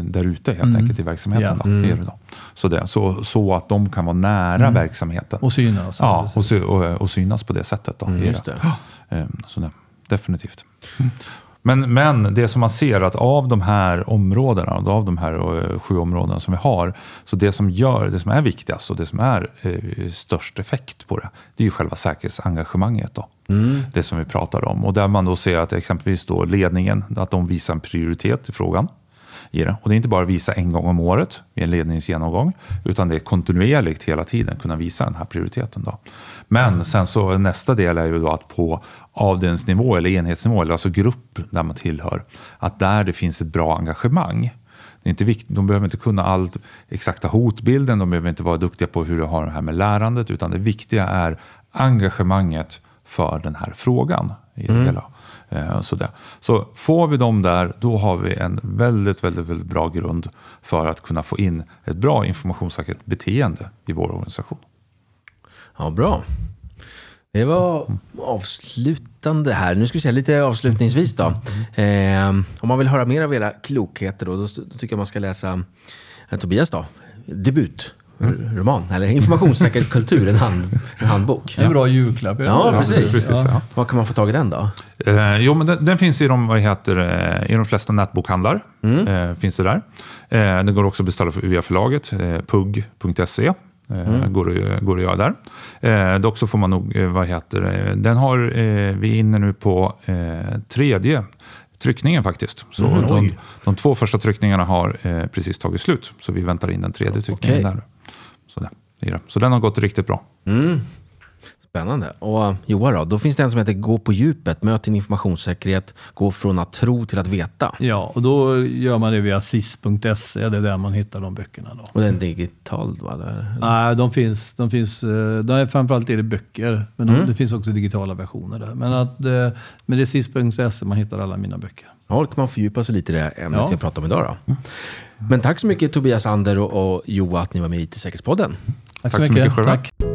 där ute helt Mm. enkelt i verksamheten. Ja. Det det då. Så, det, så, så att de kan vara nära Mm. verksamheten. Och synas. ja, och, sy, och, och synas på det sättet. Då, Mm, just det. Eh, Så det, definitivt. Men, men det som man ser att av de här områdena, av de här eh, sju områdena som vi har, så det som gör, det som är viktigast och det som är eh, störst effekt på det, det är ju själva säkerhetsengagemanget. Då. Det som vi pratar om. Och där man då ser att exempelvis då ledningen, att de visar en prioritet i frågan. I det. Och det är inte bara att visa en gång om året i en ledningsgenomgång, utan det är kontinuerligt hela tiden kunna visa den här prioriteten. Då. Men sen så nästa del är ju då att på avdelningsnivå eller enhetsnivå, eller alltså grupp där man tillhör, att där det finns ett bra engagemang, Det är inte vikt, de behöver inte kunna allt exakta hotbilden, de behöver inte vara duktiga på hur du har det här med lärandet, utan det viktiga är engagemanget för den här frågan. i det hela. Eh, sådär. Så, får vi dem där, då har vi en väldigt, väldigt, väldigt bra grund för att kunna få in ett bra informationssäkert beteende i vår organisation. Ja, bra. Det var avslutande här. Nu ska vi se lite avslutningsvis då. Eh, om man vill höra mer av era klokheter då, då, då tycker jag man ska läsa eh, Tobias då. Debut. Roman, eller informationssäker kultur, en, hand, en handbok. En bra julklapp. Ja, precis. Precis, ja. Var kan man få tag i den då? Eh, jo, men den, den finns i de, vad heter, i de flesta nätbokhandlar. Eh, finns det där. Eh, den går också att beställa via förlaget, eh, pugg.se. Eh, går, det- går det att göra där. Eh, dock så får man nog, eh, vad heter det, den har, eh, vi är inne nu på eh, tredje tryckningen faktiskt. Så Mm, de, de två första tryckningarna har eh, precis tagit slut. Så vi väntar in den tredje tryckningen Okej. där. Så, det, det är det. så den har gått riktigt bra. Mm. Spännande. Och uh, Johan då? Då finns det en som heter Gå på djupet. Möt din informationssäkerhet. Gå från att tro till att veta. Ja, och då gör man det via sis.se. Det är där man hittar de böckerna. Då. Och den är digital va? Eller? Nej, de finns, de finns eh, de är, framförallt är det böcker, men de, det finns också digitala versioner där. Men, att, eh, men det är sis.se man hittar alla mina böcker. Ja, då kan man fördjupa sig lite i det ämnet Ja. vi pratar om idag då. Men tack så mycket Tobias Ander och, och Joa att ni var med i IT-säkerhetspodden. Tack, Tack så mycket själva. Tack.